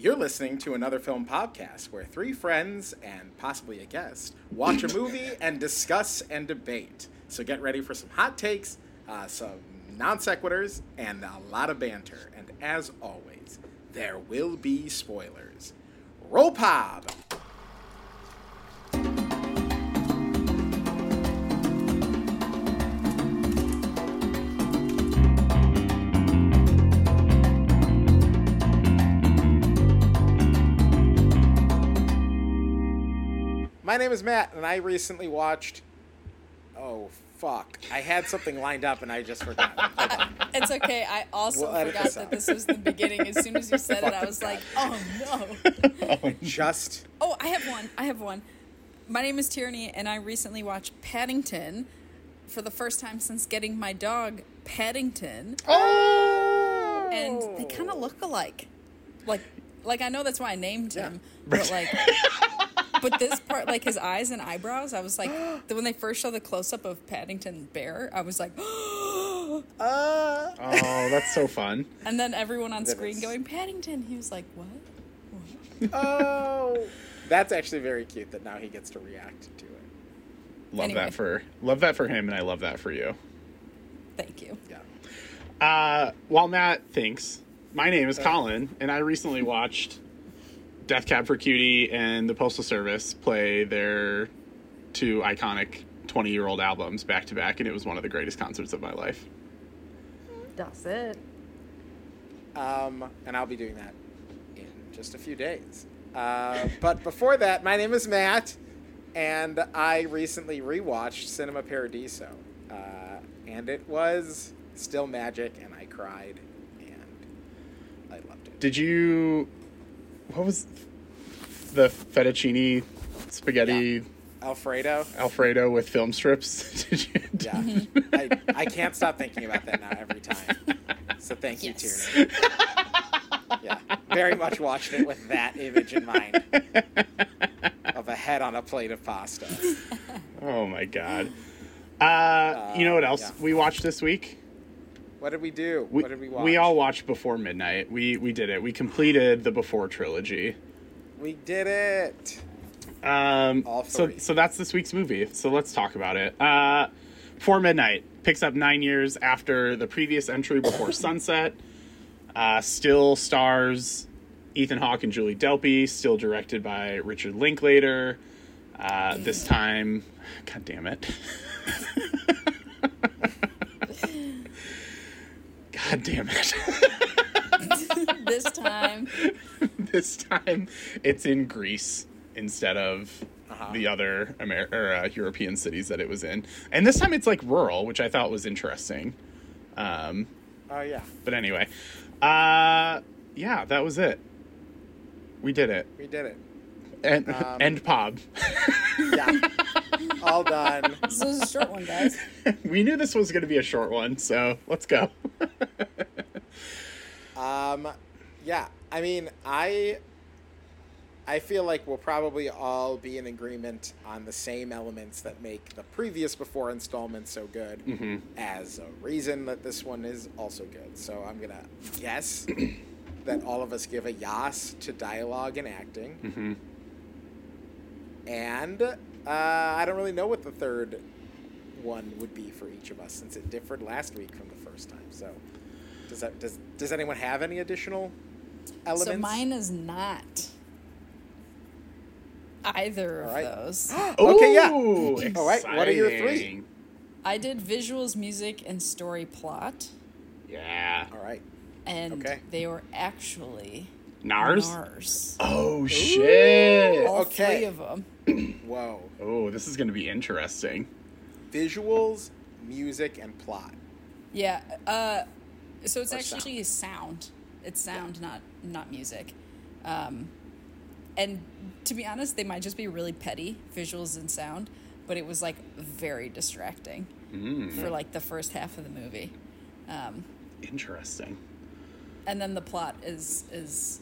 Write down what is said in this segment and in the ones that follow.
You're listening to another film podcast where three friends and possibly a guest watch a movie and discuss and debate. So get ready for some hot takes, uh, some non sequiturs, and a lot of banter. And as always, there will be spoilers. Roll pop! My name is Matt, and I recently watched. Oh, fuck. I had something lined up and I just forgot. It's okay. I also We'll forgot that this was the beginning. As soon as you said it, I was like, oh no. Oh just. Oh, I have one. I have one. My name is Tierney, and I recently watched Paddington for the first time since getting my dog Paddington, Oh! and they kind of look alike. Like, like I know that's why I named Yeah. him, but like, but this part, like his eyes and eyebrows, I was like, the, when they first show the close up of Paddington Bear, I was like, Uh, Oh, that's so fun. and then everyone on That screen is- going Paddington. He was like, what? oh. That's actually very cute that now he gets to react to it. Love Anyway. that for love that for him, and I love that for you. Thank you. Yeah. Uh, while Matt thinks, my name is Colin, and I recently watched Death Cab for Cutie and the Postal Service play their two iconic 20 year old albums back to back, and it was one of the greatest concerts of my life. That's it. Um, and I'll be doing that in just a few days. Uh, but before that, my name is Matt, and I recently rewatched Cinema Paradiso, uh, and it was still magic, and I cried, and I loved it. Did you. What was the fettuccine spaghetti Alfredo, Alfredo with film strips? Did you? yeah, I, I can't stop thinking about that now every time. So thank you, Yes. Tierney. Yeah, very much watched it with that image in mind of a head on a plate of pasta. Oh my god. Uh, you know what else yeah. we watched this week? What did we do? We, what did we watch? we all watched Before Midnight. We we did it. We completed the Before trilogy. We did it. Um, All so so that's this week's movie. So let's talk about it. Uh, Before Midnight picks up nine years after the previous entry, Before Sunset. Uh, still stars Ethan Hawke and Julie Delpy. Still directed by Richard Linklater. Uh, this time, God damn it. God damn it. this time. this time it's in Greece instead of Uh-huh. the other Amer- or, uh, European cities that it was in. And this time it's like rural, which I thought was interesting. Um, Oh yeah, but anyway, uh, yeah, that was it. We did it. we did it. And Um, end Pob. Yeah, all done. This was a short one, guys. we knew this was going to be a short one, so let's go. Um, yeah. I mean, I I feel like we'll probably all be in agreement on the same elements that make the previous before installment so good hmm as a reason that this one is also good. So I'm gonna guess that all of us give a yas to dialogue and acting. hmm And uh, I don't really know what the third one would be for each of us since it differed last week from the first time. So does that does does anyone have any additional elements? So mine is not either of those. Okay, yeah. Ooh, All right, what are your three? I did visuals, music, and story plot, Yeah. All right. and Okay. they were actually Nars? Nars. Oh, shit. All Okay. three of them. Whoa. Oh, this is going to be interesting. Visuals, music, and plot. Yeah. Uh, so it's Or actually sound. It's sound, not not music. Um, and to be honest, they might just be really petty visuals and sound, but it was like very distracting Mm, for like the first half of the movie. Um, interesting. and then the plot is is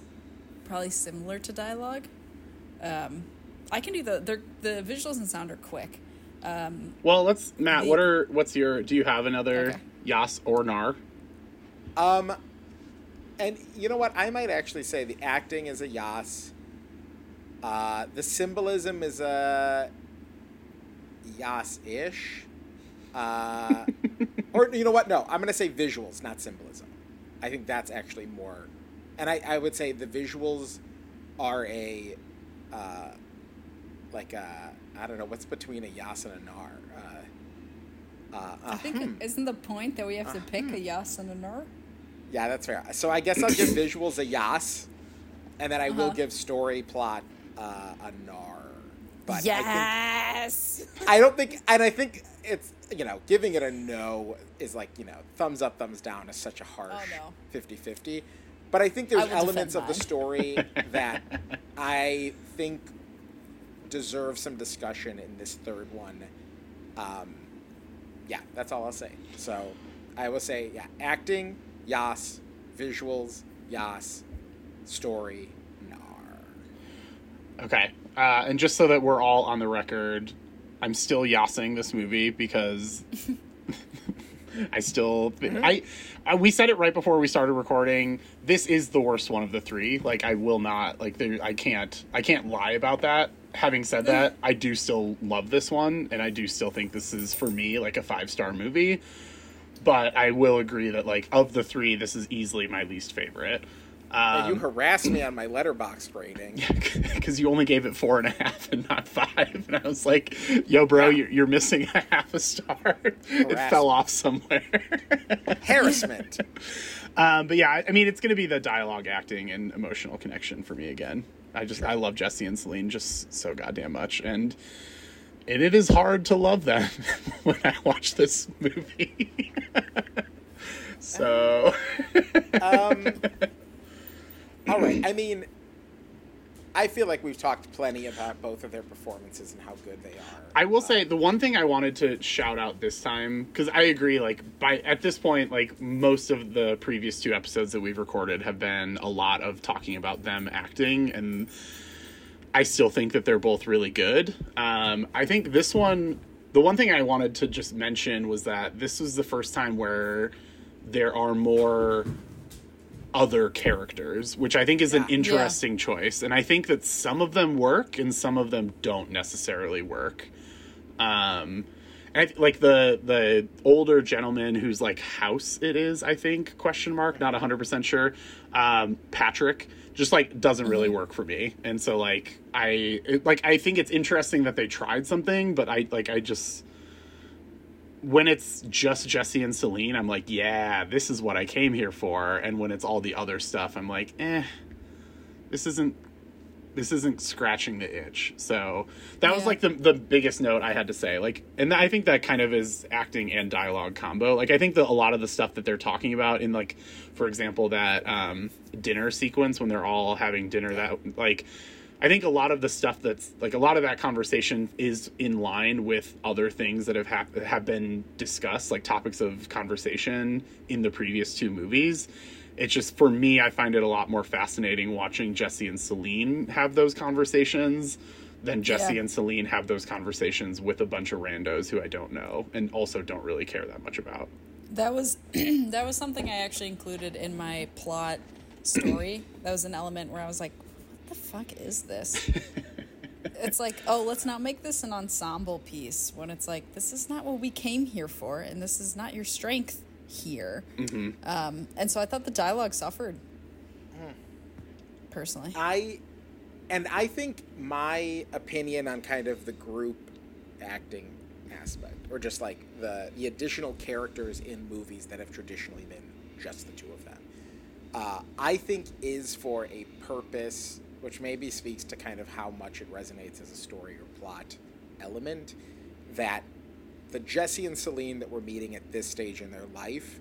probably similar to dialogue. Um, I can do the they're- the visuals and sound are quick. Um, Well, let's Matt. The- What are what's your? Do you have another Okay. Yas or Nar? Um, and you know what? I might actually say the acting is a yas. Uh, the symbolism is a yas-ish. Uh, or you know what? No, I'm gonna say visuals, not symbolism. I think that's actually more, and I, I would say the visuals are a, uh, like a I don't know what's between a yas and a nar. Uh, uh, I think it, isn't the point that we have to pick Uh-huh. a yas and a nar? Yeah, that's fair. So I guess I'll give visuals a yas, and then I will Uh-huh. give story plot uh, a nar. But I, yes. think, I don't think, and I think it's you know giving it a no is like you know thumbs up, thumbs down is such a harsh Oh, no. 50-50. But I think there's I elements of the story that I think deserve some discussion in this third one. Um, yeah, that's all I'll say. So I will say, yeah, acting, yas, visuals, yas, story, nar. Okay. Uh, and just so that we're all on the record, I'm still yassing this movie because I still I, I we said it right before we started recording. This is the worst one of the three. Like I will not like there I can't I can't lie about that. Having said that, I do still love this one and I do still think this is for me like a 5-star movie. But I will agree that like of the 3 this is easily my least favorite. And Um, you harassed me on my Letterboxd rating. because you only gave it four and a half and not five. And I was like, yo, bro, you're, you're missing a half a star. it fell off somewhere. Harassment. um, but yeah, I- I mean, it's going to be the dialogue, acting, and emotional connection for me again. I just, I love Jesse and Celine just so goddamn much. And, and it is hard to love them when I watch this movie. so, Um, all right. I mean, I feel like we've talked plenty about both of their performances and how good they are. I will say the one thing I wanted to shout out this time because I agree. Like by at this point, like most of the previous two episodes that we've recorded have been a lot of talking about them acting, and I still think that they're both really good. Um, I think this one, the one thing I wanted to just mention was that this was the first time where there are more other characters, which I think is an Yeah. interesting choice. And I think that some of them work and some of them don't necessarily work. Um, and I, like the the older gentleman whose like house it is, I think question mark, not hundred percent sure. Um, Patrick just like doesn't really work for me, and so like I it, like I think it's interesting that they tried something, but I like I just when it's just Jesse and Celine, I'm like, yeah, this is what I came here for. And when it's all the other stuff, I'm like, eh, this isn't this isn't scratching the itch. So that was like the the biggest note I had to say. Like, and I think that kind of is acting and dialogue combo. Like, I think that a lot of the stuff that they're talking about in like, for example, that um, dinner sequence when they're all having dinner, that like. I think a lot of the stuff that's like a lot of that conversation is in line with other things that have hap- have been discussed, like topics of conversation in the previous two movies. It's just for me, I find it a lot more fascinating watching Jesse and Celine have those conversations than Jesse Yeah. and Celine have those conversations with a bunch of randos who I don't know and also don't really care that much about. That was that was something I actually included in my plot story. that was an element where I was like, "What the fuck is this?" it's like, "Oh, let's not make this an ensemble piece." When it's like, "This is not what we came here for, and this is not your strength here." Um, and so I thought the dialogue suffered. Personally, I and I think my opinion on kind of the group acting aspect, or just like the the additional characters in movies that have traditionally been just the two of them, uh, I think is for a purpose, which maybe speaks to kind of how much it resonates as a story or plot element. That the Jesse and Celine that we're meeting at this stage in their life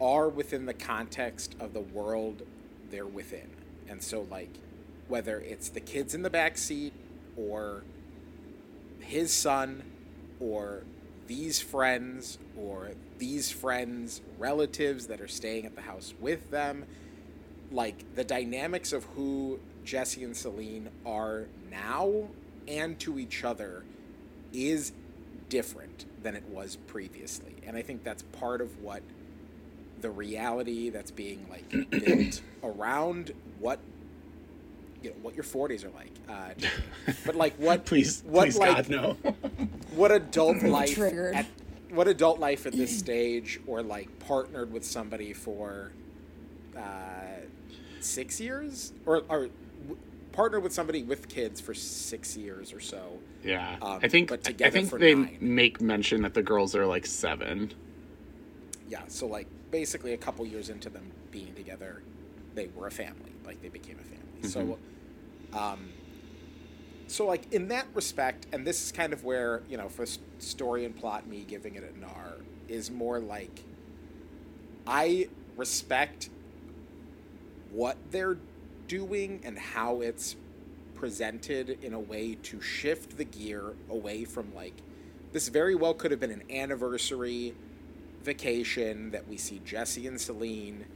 are within the context of the world they're within. And so like whether it's the kids in the back seat or his son or these friends or these friends relatives that are staying at the house with them like the dynamics of who Jesse and Celine are now and to each other is different than it was previously. And I think that's part of what the reality that's being like built around what you know, what your 40s are like. Uh, but like what please, what please, like God, no. what adult life at what adult life at this stage or like partnered with somebody for uh, six years or or w- partnered with somebody with kids for six years or so. Yeah, Um, I think but I think for they nine. make mention that the girls are like seven. yeah so like basically a couple years into them being together they were a family. Like they became a family. So um so like in that respect and this is kind of where you know for story and plot me giving it an r is more like i respect what they're doing and how it's presented in a way to shift the gear away from like this very well could have been an anniversary vacation that we see Jesse and Celine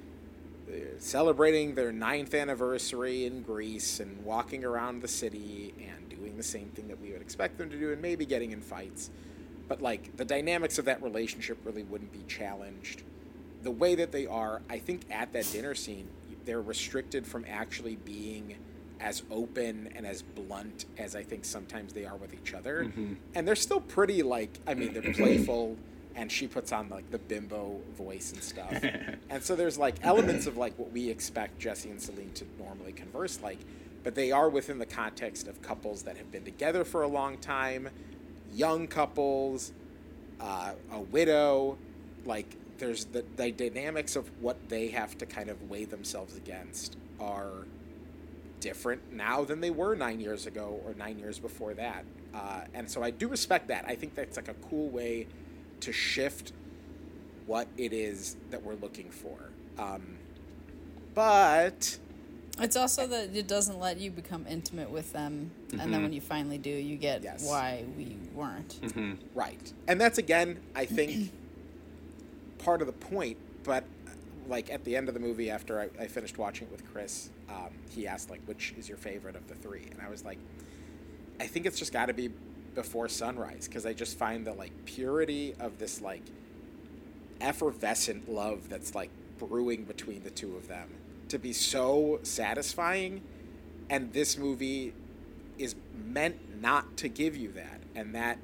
uh, celebrating their ninth anniversary in Greece and walking around the city and doing the same thing that we would expect them to do and maybe getting in fights. But like the dynamics of that relationship really wouldn't be challenged. The way that they are, I think at that dinner scene, they're restricted from actually being as open and as blunt as I think sometimes they are with each other. And they're still pretty like I mean they're playful and she puts on like the bimbo voice and stuff. and so there's like elements of like what we expect Jesse and Celine to normally converse like, but they are within the context of couples that have been together for a long time, young couples, uh, a widow, like there's the, the dynamics of what they have to kind of weigh themselves against are different now than they were nine years ago or nine years before that. Uh, and so I do respect that. I think that's like a cool way to shift what it is that we're looking for. Um, but It's also that it doesn't let you become intimate with them, and then when you finally do, you get Yes. why we weren't. Right. And that's again, I think, part of the point. But like at the end of the movie, after I, I finished watching it with Chris, um, he asked like, "Which is your favorite of the three? And I was like, I think it's just got to be Before Sunrise because I just find the like purity of this like effervescent love that's like brewing between the two of them to be so satisfying. And this movie is meant not to give you that, and that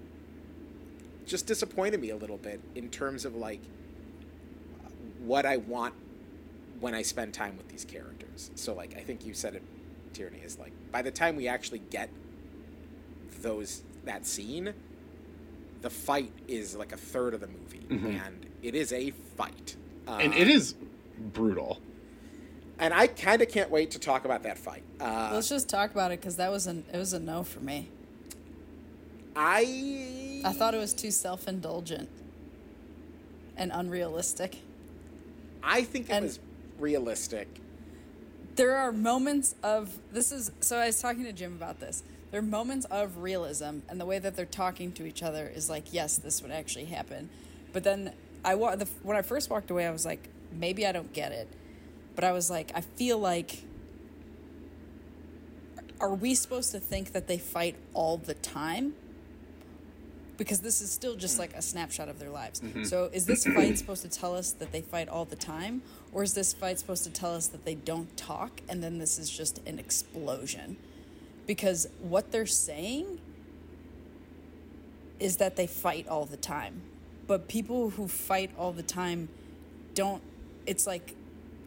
just disappointed me a little bit in terms of like what I want when I spend time with these characters. So like I think you said it, Tierney, is like by the time we actually get those that scene, the fight is like a third of the movie, and it is a fight. Uh, and it is brutal. and I kind of can't wait to talk about that fight. Uh, Let's just talk about it because that was an it was a no for me. I I thought it was too self indulgent and unrealistic. I think it and- was realistic. there are moments of this is so I was talking to Jim about this. There are moments of realism, and the way that they're talking to each other is like, yes, this would actually happen. But then I wa- the, when I first walked away, I was like, maybe I don't get it. But I was like, I feel like, are we supposed to think that they fight all the time? Because this is still just like a snapshot of their lives. So is this fight supposed to tell us that they fight all the time? Or is this fight supposed to tell us that they don't talk and then this is just an explosion? Because what they're saying is that they fight all the time. But people who fight all the time don't it's like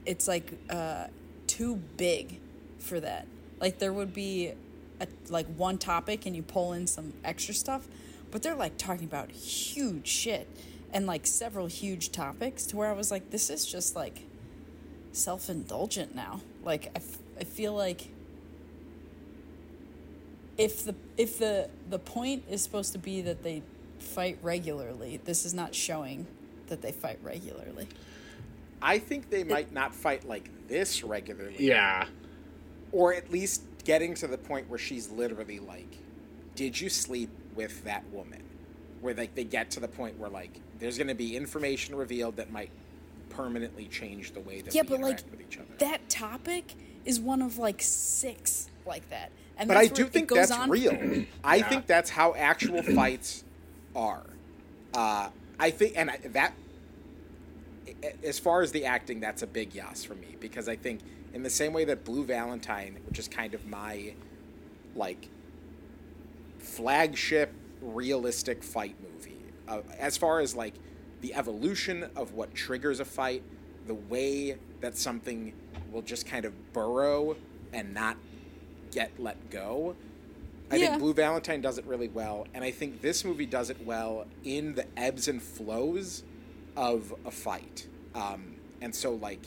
it's like uh too big for that. Like there would be a, like one topic and you pull in some extra stuff, but they're like talking about huge shit and like several huge topics to where I was like this is just like self-indulgent now. Like I, f- I feel like if the if the the point is supposed to be that they fight regularly, this is not showing that they fight regularly. I think they might not fight like this regularly. Yeah. Or at least getting to the point where she's literally like, Did you sleep with that woman? Where like they get to the point where like there's gonna be information revealed that might permanently change the way that Yeah, we but interact like with each other. that topic is one of like six like that. And but I do think that's on- real. I Yeah. think that's how actual fights are. Uh, I think, and I, that as far as the acting, that's a big yes for me because I think in the same way that Blue Valentine, which is kind of my like flagship realistic fight movie, uh, as far as like the evolution of what triggers a fight, the way that something will just kind of burrow and not get let go. I Yeah. think Blue Valentine does it really well, and I think this movie does it well in the ebbs and flows of a fight. Um, and so, like,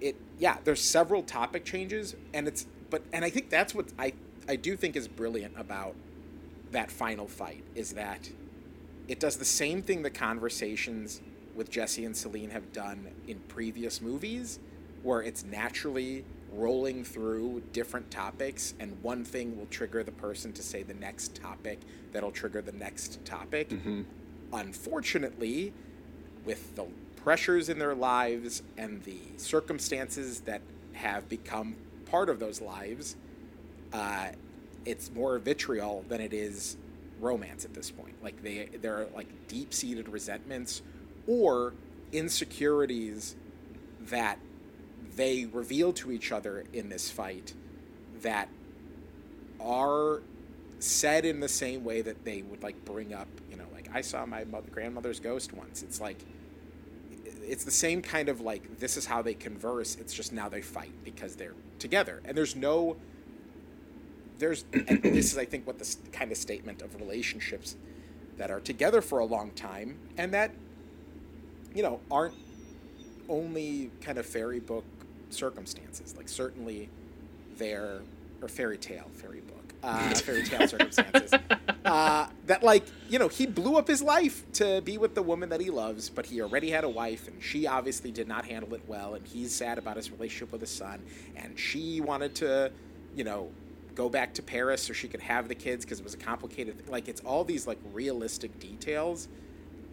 it, yeah, there's several topic changes, and it's, but, and I think that's what I, I do think is brilliant about that final fight is that it does the same thing the conversations with Jesse and Celine have done in previous movies, where it's naturally rolling through different topics, and one thing will trigger the person to say the next topic that'll trigger the next topic. Mm-hmm. Unfortunately, with the pressures in their lives and the circumstances that have become part of those lives, uh, it's more vitriol than it is romance at this point. Like they there are like deep seated resentments or insecurities that they reveal to each other in this fight that are said in the same way that they would like bring up, you know, like I saw my mother, grandmother's ghost once. It's like it's the same kind of like this is how they converse. It's just now they fight because they're together, and there's no there's and this is I think what the kind of statement of relationships that are together for a long time and that you know aren't only kind of fairy book circumstances. Like certainly they're or fairy tale fairy book uh, fairy tale circumstances uh, that like you know he blew up his life to be with the woman that he loves but he already had a wife and she obviously did not handle it well and he's sad about his relationship with his son and she wanted to you know go back to paris so she could have the kids because it was a complicated thing. like it's all these like realistic details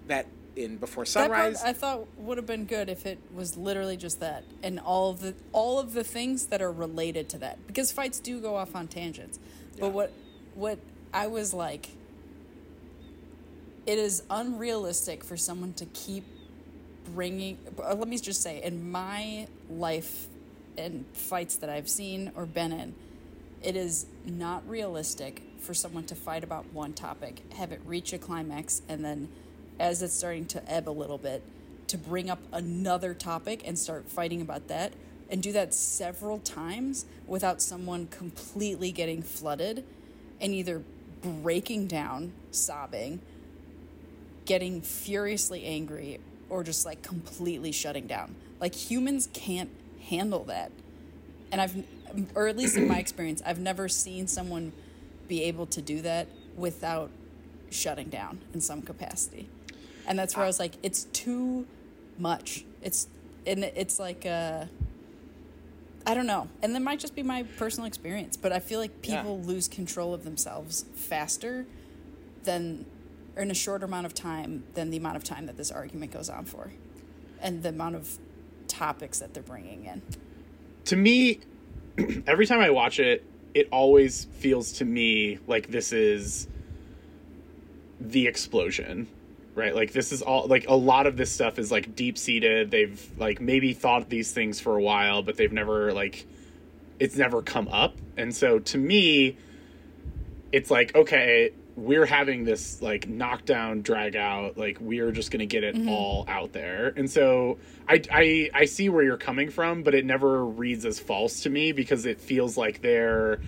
that in before That part sunrise I thought would have been good if it was literally just that, and all of the all of the things that are related to that, because fights do go off on tangents. Yeah. But what what I was like, it is unrealistic for someone to keep bringing. uh, Let me just say, in my life and fights that I've seen or been in, it is not realistic for someone to fight about one topic, have it reach a climax, and then as it's starting to ebb a little bit, to bring up another topic and start fighting about that, and do that several times without someone completely getting flooded and either breaking down, sobbing, getting furiously angry, or just like completely shutting down. Like humans can't handle that and I've, or at least in my experience, I've never seen someone be able to do that without shutting down in some capacity. And that's where I was like, it's too much. It's, and it's like, uh, I don't know. And that might just be my personal experience, but I feel like Yeah. people lose control of themselves faster than, or in a shorter amount of time than the amount of time that this argument goes on for, and the amount of topics that they're bringing in. to me, every time I watch it, it always feels to me like this is the explosion. Right? Like this is all like a lot of this stuff is like deep seated. They've like maybe thought these things for a while, but they've never like it's never come up. And so to me, it's like okay we're having this like knockdown drag out like we're just gonna get it mm-hmm. all out there. And so I, I i see where you're coming from but it never reads as false to me because it feels like they're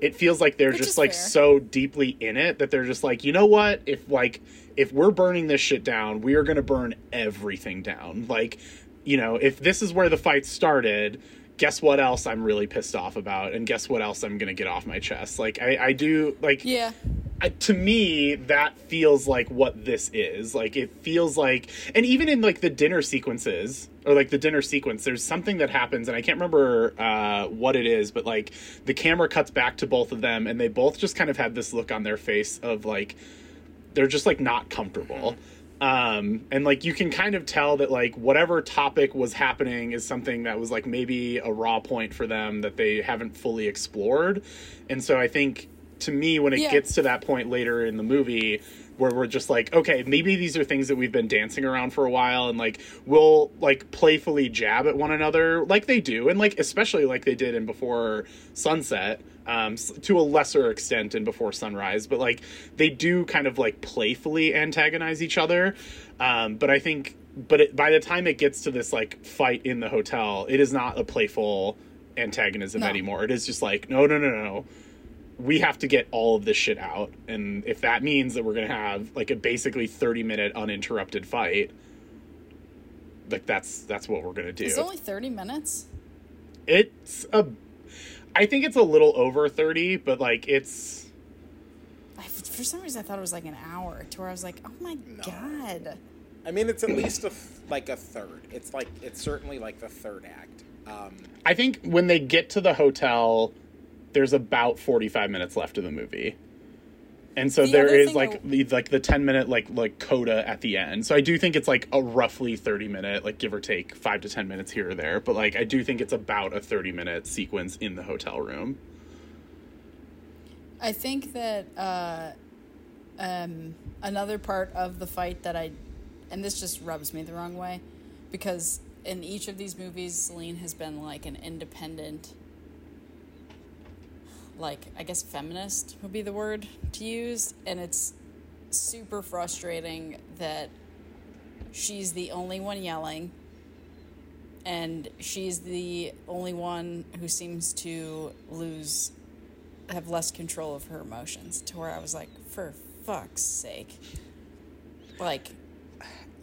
it feels like they're Which just like fair. so deeply in it that they're just like you know what? If like if we're burning this shit down we are gonna burn everything down. Like you know if this is where the fight started guess what else i'm really pissed off about and guess what else i'm gonna get off my chest? Like i i do like Yeah. I, to me that feels like what this is. Like it feels like and even in like the dinner sequences or like the dinner sequence there's something that happens and i can't remember uh, what it is but like the camera cuts back to both of them and they both just kind of have this look on their face of like they're just like not comfortable um and like you can kind of tell that like whatever topic was happening is something that was like maybe a raw point for them that they haven't fully explored and so i think to me when it Yeah. gets to that point later in the movie where we're just like, okay, maybe these are things that we've been dancing around for a while, and like we'll like playfully jab at one another, like they do, and like especially like they did in Before Sunset, um, to a lesser extent in Before Sunrise, but like they do kind of like playfully antagonize each other. Um, but I think, but it, by the time it gets to this like fight in the hotel, it is not a playful antagonism No. anymore. It is just like, no, no, no, no we have to get all of this shit out and if that means that we're gonna have like a basically 30 minute uninterrupted fight like that's that's what we're gonna do It's only 30 minutes. it's a i think it's a little over 30 but like it's I, for some reason, I thought it was like an hour to where I was like, oh my God. I mean, it's at least a like a third. It's like it's certainly like the third act. Um, i think when they get to the hotel there's about 45 minutes left of the movie. And so The there is like I- the like the 10 minute like like coda at the end. So i do think it's like a roughly 30 minute like give or take 5 to 10 minutes here or there. But like i do think it's about a 30 minute sequence in the hotel room. I think that uh, um, another part of the fight that I, and this just rubs me the wrong way, because in each of these movies, Celine has been like an independent, like, I guess feminist would be the word to use. And it's super frustrating that she's the only one yelling and she's the only one who seems to lose have less control of her emotions to where I was like, for fuck's sake. Like,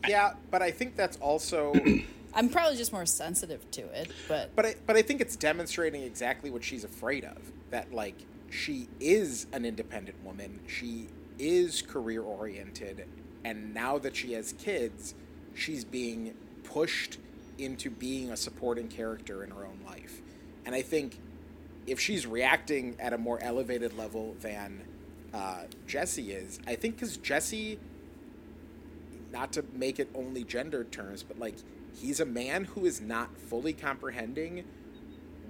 yeah, but I think that's also. I'm probably just more sensitive to it, but But I, but I think it's demonstrating exactly what she's afraid of. That like she is an independent woman. She is career oriented, and now that she has kids, she's being pushed into being a supporting character in her own life. And I think if she's reacting at a more elevated level than uh, Jesse is, I think because Jesse not to make it only gender terms, but like he's a man who is not fully comprehending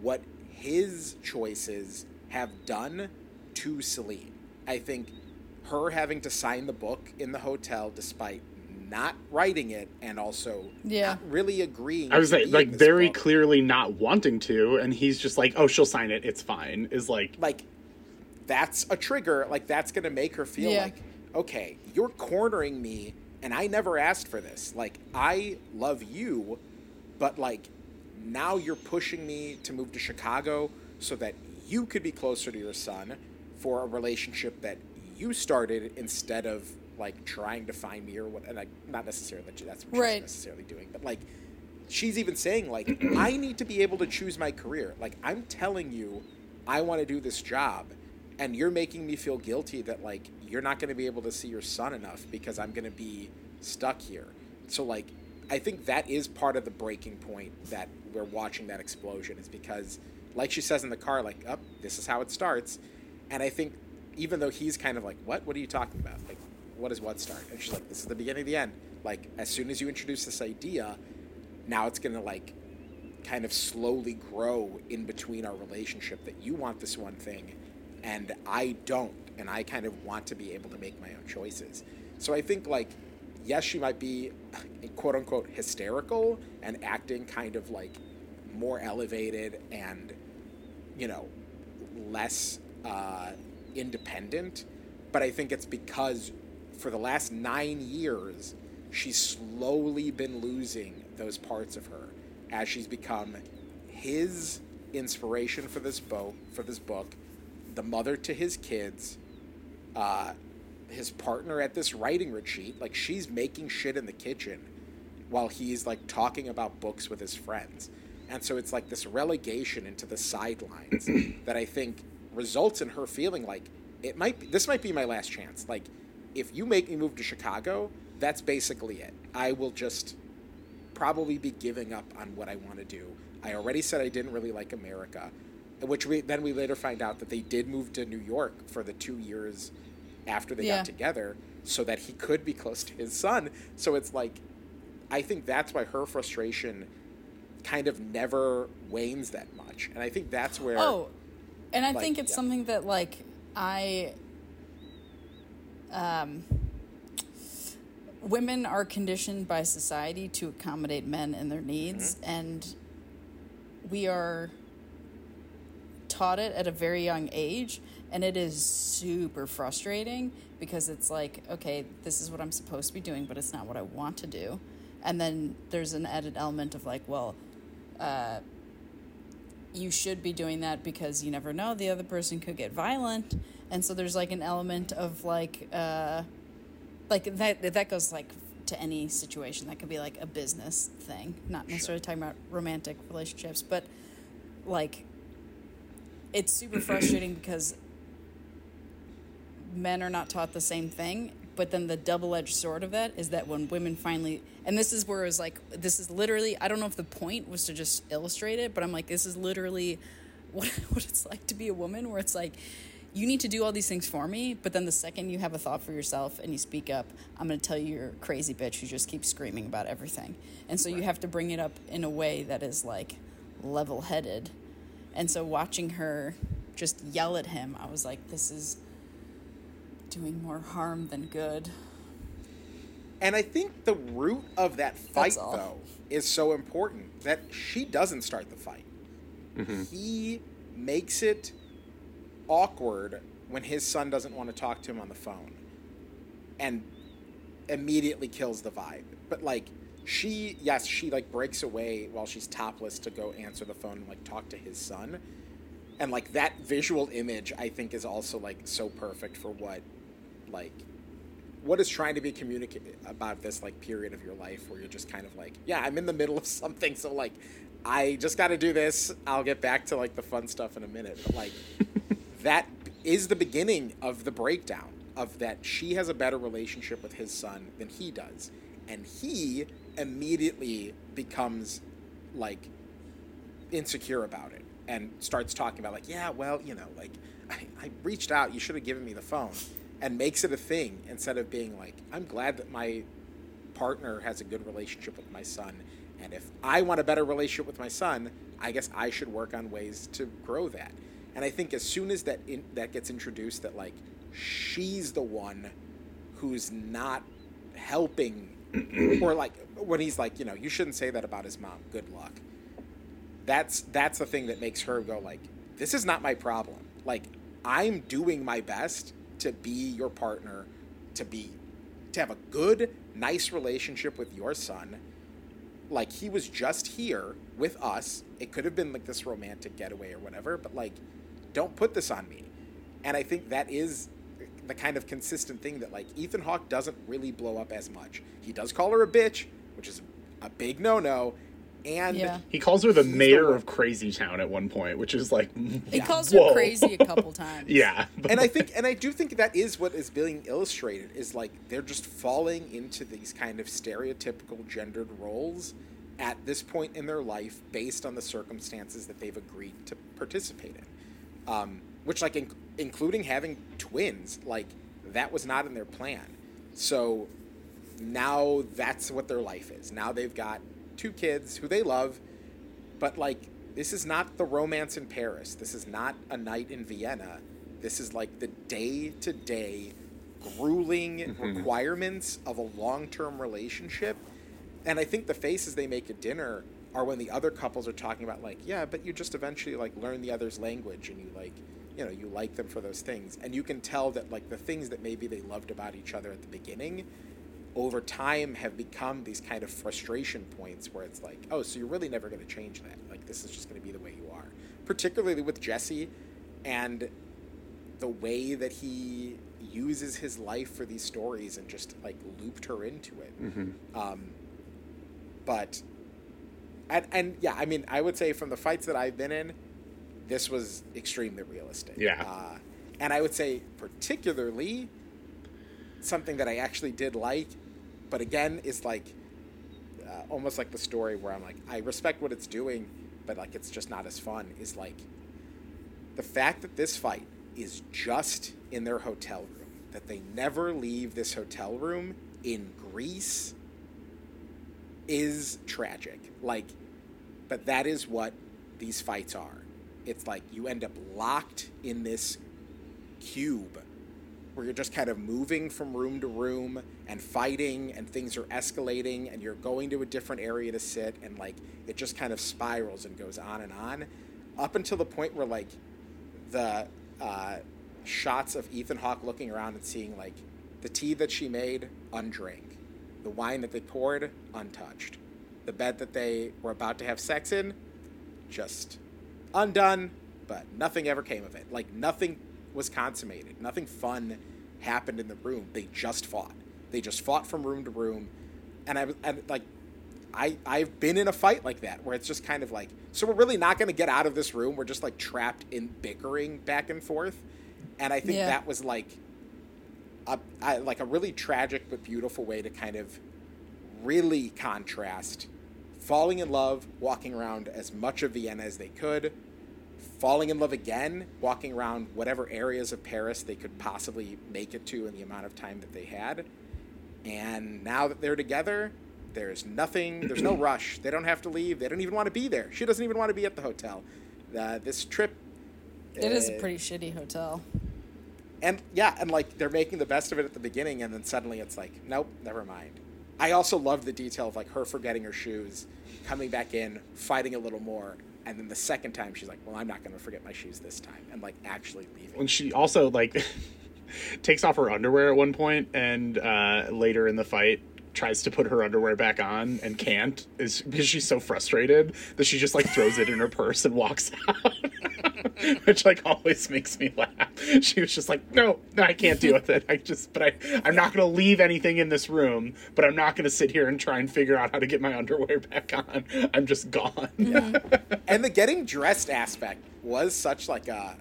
what his choices have done to Celine. I think her having to sign the book in the hotel despite not writing it and also Yeah. not really agreeing. i was to like, like very book. clearly not wanting to and he's just like oh she'll sign it it's fine is like like that's a trigger like that's going to make her feel Yeah. like okay you're cornering me and i never asked for this like i love you but like now you're pushing me to move to chicago so that you could be closer to your son for a relationship that you started instead of like trying to find me or what and like not necessarily that that's what Right. she's necessarily doing but like she's even saying like i need to be able to choose my career like i'm telling you i want to do this job and you're making me feel guilty that like you're not going to be able to see your son enough because i'm going to be stuck here so like i think that is part of the breaking point that we're watching that explosion is because like she says in the car like up this is how it starts. And i think even though he's kind of like what? What are you talking about? Like what does what start? And she's like this is the beginning of the end. Like as soon as you introduce this idea now it's going to like kind of slowly grow in between our relationship that you want this one thing and I don't. And I kind of want to be able to make my own choices. So I think like yes she might be quote unquote hysterical and acting kind of like more elevated and you know less uh, independent. But I think it's because for the last 9 years she's slowly been losing those parts of her as she's become his inspiration for this boat for this book the mother to his kids uh, his partner at this writing retreat like she's making shit in the kitchen while he's like talking about books with his friends. And so it's like this relegation into the sidelines that i think results in her feeling like it might be, this might be my last chance. Like if you make me move to chicago that's basically it. I will just probably be giving up on what I want to do. I already said I didn't really like America, which we then we later find out that they did move to New York for the two years after they Yeah. got together, so that he could be close to his son. So it's like, I think that's why her frustration kind of never wanes that much, and I think that's where Oh, and I Like, think it's yeah. something that like I um women are conditioned by society to accommodate men and their needs Mm-hmm. and we are taught it at a very young age and it is super frustrating because it's like okay this is what i'm supposed to be doing but it's not what i want to do. And then there's an added element of like well uh, you should be doing that because you never know the other person could get violent. And so there's like an element of like uh like that that goes like to any situation. That could be like a business thing not necessarily talking about romantic relationships but like it's super frustrating because men are not taught the same thing but then the double-edged sword of that is that when women finally and this is where it was like this is literally i don't know if the point was to just illustrate it but i'm like this is literally what, what it's like to be a woman where it's like you need to do all these things for me but then the second you have a thought for yourself and you speak up i'm going to tell you you're a crazy bitch who just keeps screaming about everything. And so you have to bring it up in a way that is like level-headed. And so watching her just yell at him i was like this is doing more harm than good And I think the root of that fight, though, is so important that she doesn't start the fight. Mm-hmm. He makes it awkward when his son doesn't want to talk to him on the phone and immediately kills the vibe. But, like, she, yes, she, like, breaks away while she's topless to go answer the phone and, like, talk to his son. And, like, that visual image, I think, is also, like, so perfect for what, like, what is trying to be communicated about this like period of your life where you're just kind of like yeah i'm in the middle of something so like i just got to do this. I'll get back to like the fun stuff in a minute. But like that is the beginning of the breakdown of that she has a better relationship with his son than he does. And he immediately becomes like insecure about it and starts talking about like yeah well you know like i, I reached out. You should have given me the phone and makes it a thing instead of being like i'm glad that my partner has a good relationship with my son and if i want a better relationship with my son i guess i should work on ways to grow that. And i think as soon as that in, that gets introduced that like she's the one who's not helping or like when he's like you know you shouldn't say that about his mom. Good luck. That's that's the thing that makes her go like this is not my problem. Like i'm doing my best to be your partner to be to have a good nice relationship with your son. Like he was just here with us. It could have been like this romantic getaway or whatever but like don't put this on me. And i think that is the kind of consistent thing that like ethan hawke doesn't really blow up as much. He does call her a bitch which is a big no-no and Yeah. He calls her the He's the mayor one- of Crazy Town at one point, which is like, He Yeah. calls Whoa. her crazy a couple times. yeah. but- and I think, and I do think that is what is being illustrated is like they're just falling into these kind of stereotypical gendered roles at this point in their life based on the circumstances that they've agreed to participate in. Um, which, like, in- including having twins, like, that was not in their plan. So now that's what their life is. Now they've got two kids who they love, but like this is not the romance in Paris. This is not a night in Vienna. This is like the day to day grueling mm-hmm. requirements of a long term relationship. And I think the faces they make at dinner are when the other couples are talking about like, yeah, but you just eventually like learn the other's language and you like you know, you like them for those things. And you can tell that like the things that maybe they loved about each other at the beginning over time have become these kind of frustration points where it's like, oh, so you're really never going to change that. Like, this is just going to be the way you are. Particularly with Jesse and the way that he uses his life for these stories and just like looped her into it. Um, but, and, and yeah, I mean, I would say from the fights that I've been in, this was extremely realistic. Yeah. Uh, and I would say, particularly, something that I actually did like, but again, it's like uh, almost like the story where I'm like, I respect what it's doing, but like it's just not as fun. Is like the fact that this fight is just in their hotel room, that they never leave this hotel room in Greece is tragic. Like, but that is what these fights are. It's like you end up locked in this cube where you're just kind of moving from room to room and fighting and things are escalating and you're going to a different area to sit and like it just kind of spirals and goes on and on up until the point where like the uh, shots of Ethan Hawke looking around and seeing like the tea that she made undrank, the wine that they poured untouched, the bed that they were about to have sex in just undone, but nothing ever came of it. Like nothing was consummated. Nothing fun happened in the room. They just fought. They just fought from room to room, and I was and like. I, I've been in a fight like that where it's just kind of like, so we're really not going to get out of this room. We're just like trapped in bickering back and forth. And I think Yeah. that was like a, I, like a really tragic but beautiful way to kind of really contrast falling in love, walking around as much of Vienna as they could, falling in love again, walking around whatever areas of Paris they could possibly make it to in the amount of time that they had. And now that they're together, there's nothing, there's no rush. They don't have to leave. They don't even want to be there. She doesn't even want to be at the hotel. Uh, this trip. It is a uh, pretty shitty hotel. and yeah, and like they're making the best of it at the beginning, and then suddenly it's like, nope, never mind. I also love the detail of like her forgetting her shoes, coming back in, fighting a little more, and then the second time she's like, well, I'm not going to forget my shoes this time, and like actually leaving. And she also like takes off her underwear at one point and uh, later in the fight tries to put her underwear back on and can't is because she's so frustrated that she just like throws it in her purse and walks out. Which like always makes me laugh. She was just like no no i can't deal with it. I just but i i'm not going to leave anything in this room but i'm not going to sit here and try and figure out how to get my underwear back on. I'm just gone. Mm-hmm. And the getting dressed aspect was such like a,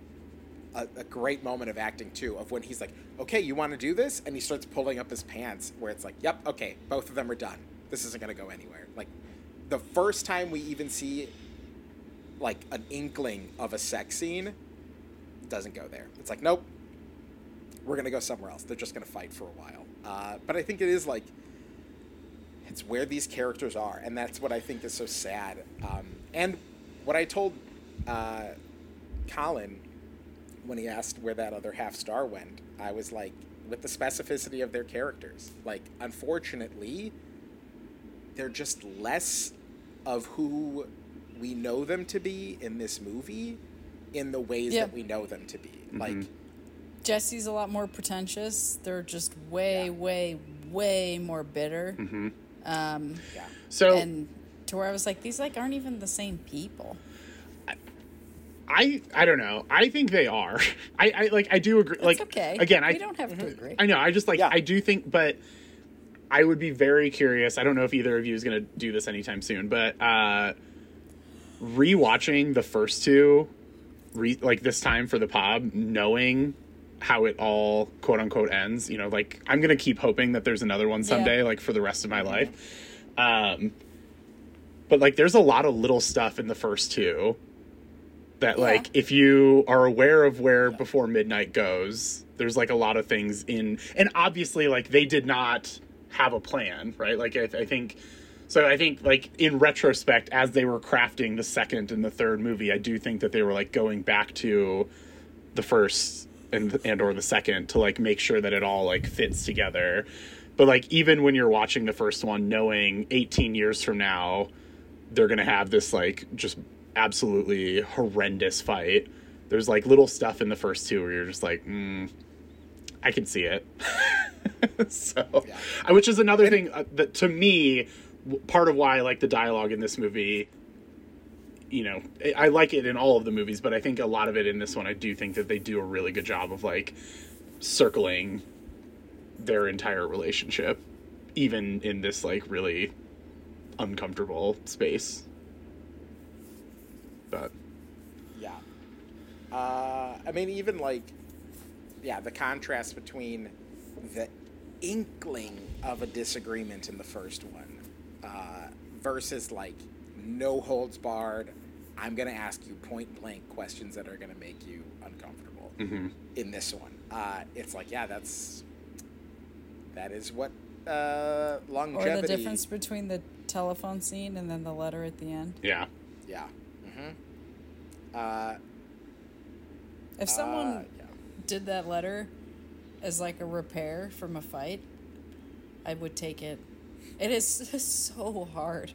a a great moment of acting too of when he's like okay you want to do this? And he starts pulling up his pants where it's like yep okay both of them are done. This isn't going to go anywhere. Like the first time we even see like an inkling of a sex scene doesn't go there. It's like nope. We're going to go somewhere else. They're just going to fight for a while. Uh, but i think it is like it's where these characters are, and that's what I think is so sad. Um, and what I told uh, Colin when he asked where that other half star went, I was like, with the specificity of their characters, like, unfortunately, they're just less of who we know them to be in this movie in the ways Yeah. that we know them to be. Mm-hmm. Like, Jesse's a lot more pretentious. They're just way, Yeah. way, way more bitter. Mm-hmm. Um, yeah. so And to where I was like, these like aren't even the same people. I I don't know. I think they are. I, I like I do agree. It's like okay. again, I we don't have to agree. I know. I just like Yeah. I do think, but I would be very curious. I don't know if either of you is going to do this anytime soon, but uh rewatching the first two, re- like this time for the pod, knowing how it all quote unquote ends. You know, like I'm going to keep hoping that there's another one someday, Yeah. like for the rest of my life. Um, but like, there's a lot of little stuff in the first two that Yeah. like if you are aware of where before midnight goes there's like a lot of things in and obviously like they did not have a plan right? Like i, I think so i think like in retrospect as they were crafting the second and the third movie i do think that they were like going back to the first and and or the second to like make sure that it all like fits together. But like even when you're watching the first one knowing 18 years from now they're gonna have this like just absolutely horrendous fight. There's like little stuff in the first two where you're just like, mm, I can see it. so, Yeah. which is another thing uh, that to me, part of why I like the dialogue in this movie. You know, I like it in all of the movies, but I think a lot of it in this one, I do think that they do a really good job of like circling their entire relationship, even in this like really uncomfortable space. But Yeah. Uh, I mean, even like, yeah, the contrast between the inkling of a disagreement in the first one uh, versus like no holds barred. I'm going to ask you point blank questions that are going to make you uncomfortable in this one. Uh, it's like, yeah, that's that is what uh, Or the difference between the telephone scene and then the letter at the end. yeah, Yeah. Uh, If someone uh, yeah. did that letter as like a repair from a fight, I would take it. It is so hard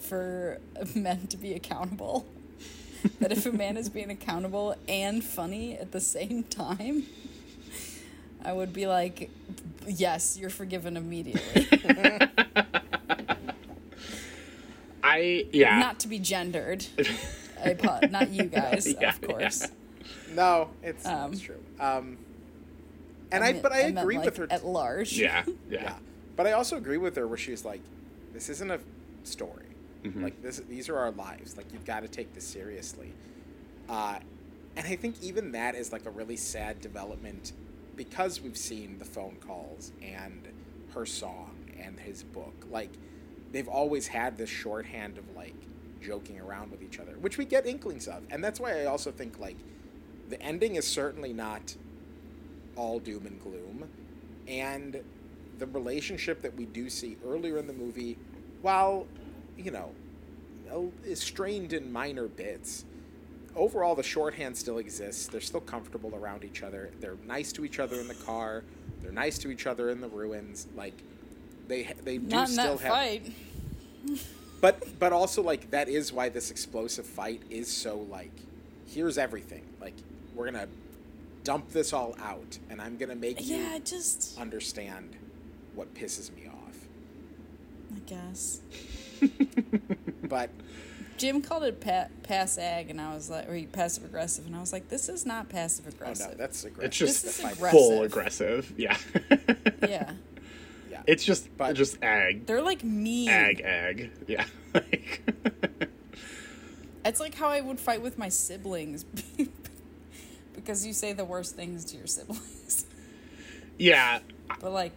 for men to be accountable. that if a man is being accountable and funny at the same time, I would be like, yes, you're forgiven immediately. I yeah. Not to be gendered. I, apo- not you guys, Yeah, of course. No, it's, Um, it's true. Um, and I, meant- but I, meant, agree like, with her. at large. yeah, yeah. yeah. But I also agree with her where she's like, this isn't a story. Mhm. Like this, these are our lives. Like you've got to take this seriously. Uh, and I think even that is like a really sad development because we've seen the phone calls and her song and his book. Like they've always had this shorthand of like joking around with each other, which we get inklings of, and that's why I also think like the ending is certainly not all doom and gloom, and the relationship that we do see earlier in the movie, while you know is strained in minor bits. Overall, the shorthand still exists. They're still comfortable around each other. They're nice to each other in the car. They're nice to each other in the ruins. Like they they do Not in still that have fight. but but also like that is why this explosive fight is so like here's everything like we're gonna dump this all out and i'm gonna make you Yeah, just understand what pisses me off I guess. but Jim called it pa- pass ag, and I was like, or passive aggressive, and I was like, this is not passive oh aggressive. no that's aggressive It's just This is aggressive. full aggressive. Yeah. yeah, yeah it's just But- just ag. they're like mean. Ag ag. Yeah. Like It's like how I would fight with my siblings because you say the worst things to your siblings. Yeah. But like,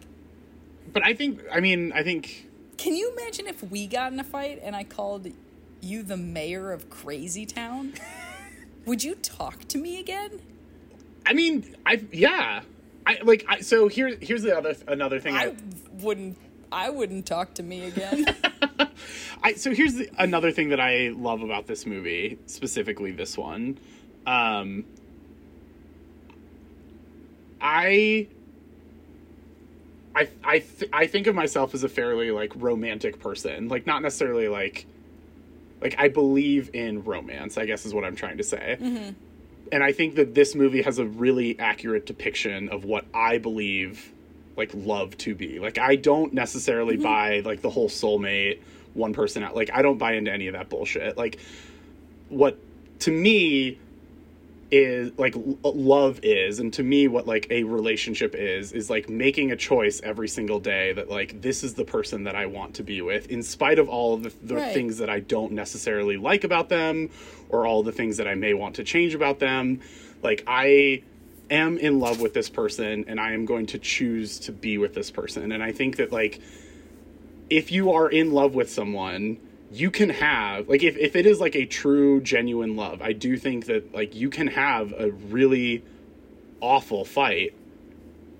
But I think I mean, I think can you imagine if we got in a fight and I called you the mayor of Crazy Town? Would you talk to me again? I mean, I yeah. I like I so here's here's the other another thing I, I wouldn't. I wouldn't talk to me again. I so here's the, another thing that I love about this movie, specifically this one. Um, I, I, I, th- I think of myself as a fairly like romantic person, like not necessarily like, like I believe in romance. I guess is what I'm trying to say. And I think that this movie has a really accurate depiction of what I believe like love to be. Like I don't necessarily mm-hmm. buy like the whole soulmate one person out. Like I don't buy into any of that bullshit. Like what to me is like l- uh, love is and to me what like a relationship is is like making a choice every single day that like this is the person that I want to be with in spite of all of the, the Right. things that I don't necessarily like about them or all the things that I may want to change about them like I am in love with this person and I am going to choose to be with this person. And I think that like if you are in love with someone you can have like if, if it is like a true genuine love i do think that like you can have a really awful fight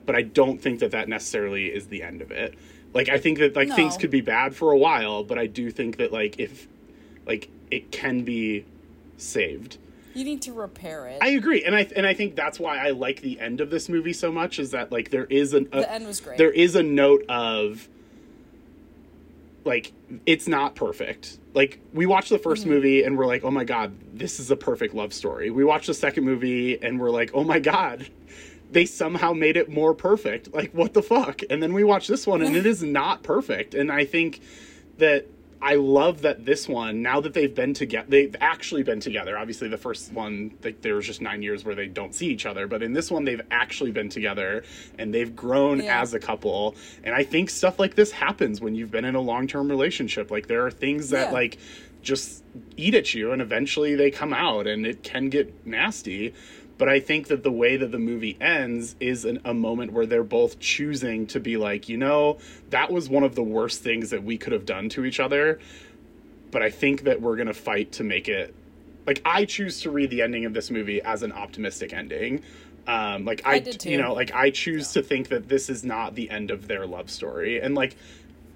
but i don't think that that necessarily is the end of it. Like i think that like things could be bad for a while but i do think that like if like it can be saved you need to repair it. i agree and i and i think that's why i like the end of this movie so much is that like there is an a, the end was great. there is a note of like it's not perfect. Like we watch the 1st mm-hmm. movie and we're like oh my god this is a perfect love story. We watch the second movie and we're like oh my god they somehow made it more perfect. Like what the fuck? And then we watch this one and it is not perfect. And i think that I love that this one, now that they've been together, they've actually been together. Obviously, the first one, like, there was just nine years where they don't see each other. But in this one, they've actually been together and they've grown Yeah. as a couple. And I think stuff like this happens when you've been in a long term relationship. Like, there are things that, Yeah. like, just eat at you and eventually they come out and it can get nasty. But I think that the way that the movie ends is an, a moment where they're both choosing to be like, you know, that was one of the worst things that we could have done to each other. But I think that we're going to fight to make it. Like, I choose to read the ending of this movie as an optimistic ending. Um, like, I, I you know, like, I choose to think that this is not the end of their love story. And, like,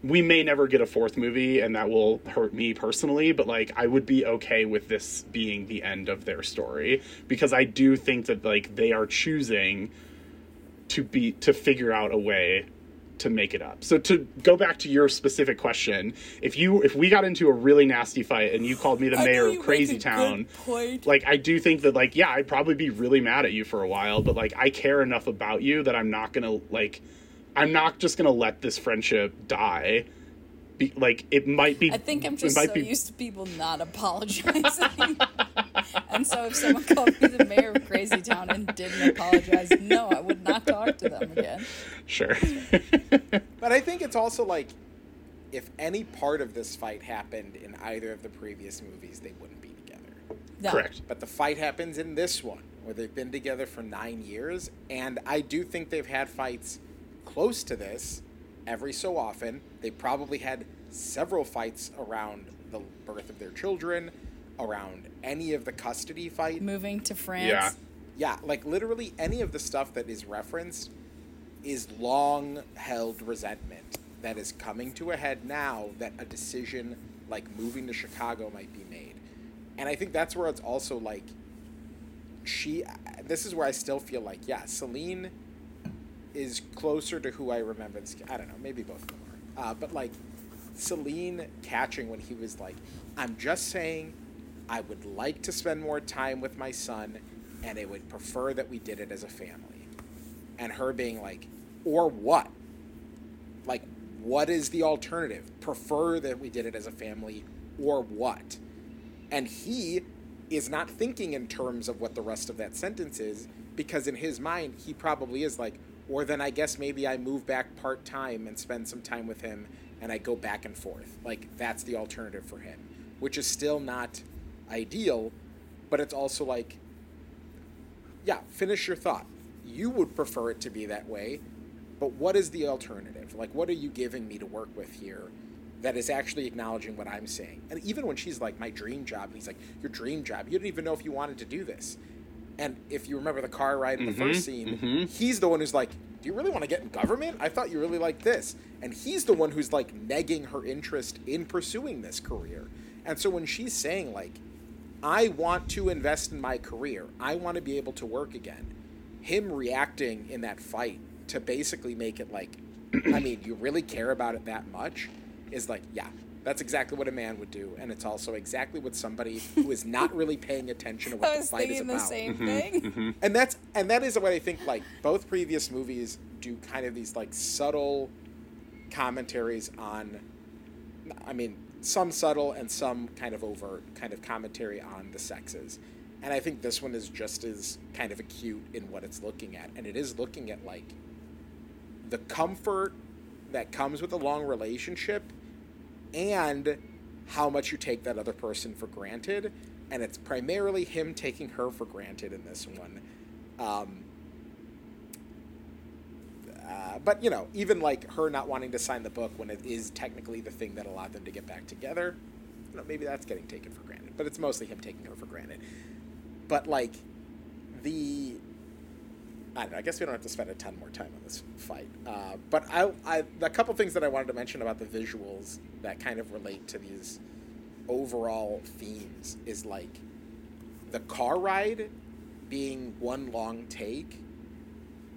we may never get a fourth movie and that will hurt me personally but like i would be okay with this being the end of their story because i do think that like they are choosing to be to figure out a way to make it up. So to go back to your specific question, if you if we got into a really nasty fight and you called me the I mayor of Crazy Town, like I do think that like yeah, I'd probably be really mad at you for a while, but like I care enough about you that I'm not going to like I'm not just going to let this friendship die. Be, like it might be I think I'm just might so be- used to people not apologizing. and so if someone called me the mayor of Crazy Town and didn't apologize, no, I would not talk to them again. sure. But I think it's also like if any part of this fight happened in either of the previous movies, they wouldn't be together. No. Correct. But the fight happens in this one, where they've been together for nine years, and I do think they've had fights close to this every so often. They probably had several fights around the birth of their children, around any of the custody fight. Moving to France. Yeah. Yeah, like literally any of the stuff that is referenced is long held resentment that is coming to a head now that a decision like moving to Chicago might be made. And I think that's where it's also like she this is where I still feel like yeah, Celine is closer to who I remember this I don't know, maybe both of them are. Uh, but like Celine catching when he was like I'm just saying I would like to spend more time with my son and I would prefer that we did it as a family. And her being like, or what? Like, what is the alternative? Prefer that we did it as a family or what? And he is not thinking in terms of what the rest of that sentence is because in his mind, he probably is like, or then I guess maybe I move back part time and spend some time with him and I go back and forth. Like, that's the alternative for him, which is still not ideal, but it's also like, yeah, finish your thought. You would prefer it to be that way, but what is the alternative? Like, what are you giving me to work with here that is actually acknowledging what I'm saying? And even when she's like, my dream job, and he's like, your dream job, you didn't even know if you wanted to do this. And if you remember the car ride in the mm-hmm, first scene, mm-hmm. he's the one who's like, do you really want to get in government? I thought you really liked this. And he's the one who's like negging her interest in pursuing this career. And so when she's saying, like, I want to invest in my career. I want to be able to work again. Him reacting in that fight to basically make it like, I mean, you really care about it that much is like, yeah, that's exactly what a man would do. And it's also exactly what somebody who is not really paying attention to what I the fight is thinking the about. same mm-hmm. thing. Mm-hmm. And that's and that is what I think like both previous movies do kind of these like subtle commentaries on I mean, some subtle and some kind of overt kind of commentary on the sexes. And I think this one is just as kind of acute in what it's looking at. And it is looking at like the comfort that comes with a long relationship and how much you take that other person for granted. And it's primarily him taking her for granted in this one. Um, uh, but you know, even like her not wanting to sign the book when it is technically the thing that allowed them to get back together, you know, maybe that's getting taken for granted. But it's mostly him taking her for granted. But like the, I don't know. I guess we don't have to spend a ton more time on this fight. Uh, but I, I, a couple things that I wanted to mention about the visuals that kind of relate to these overall themes is like the car ride being one long take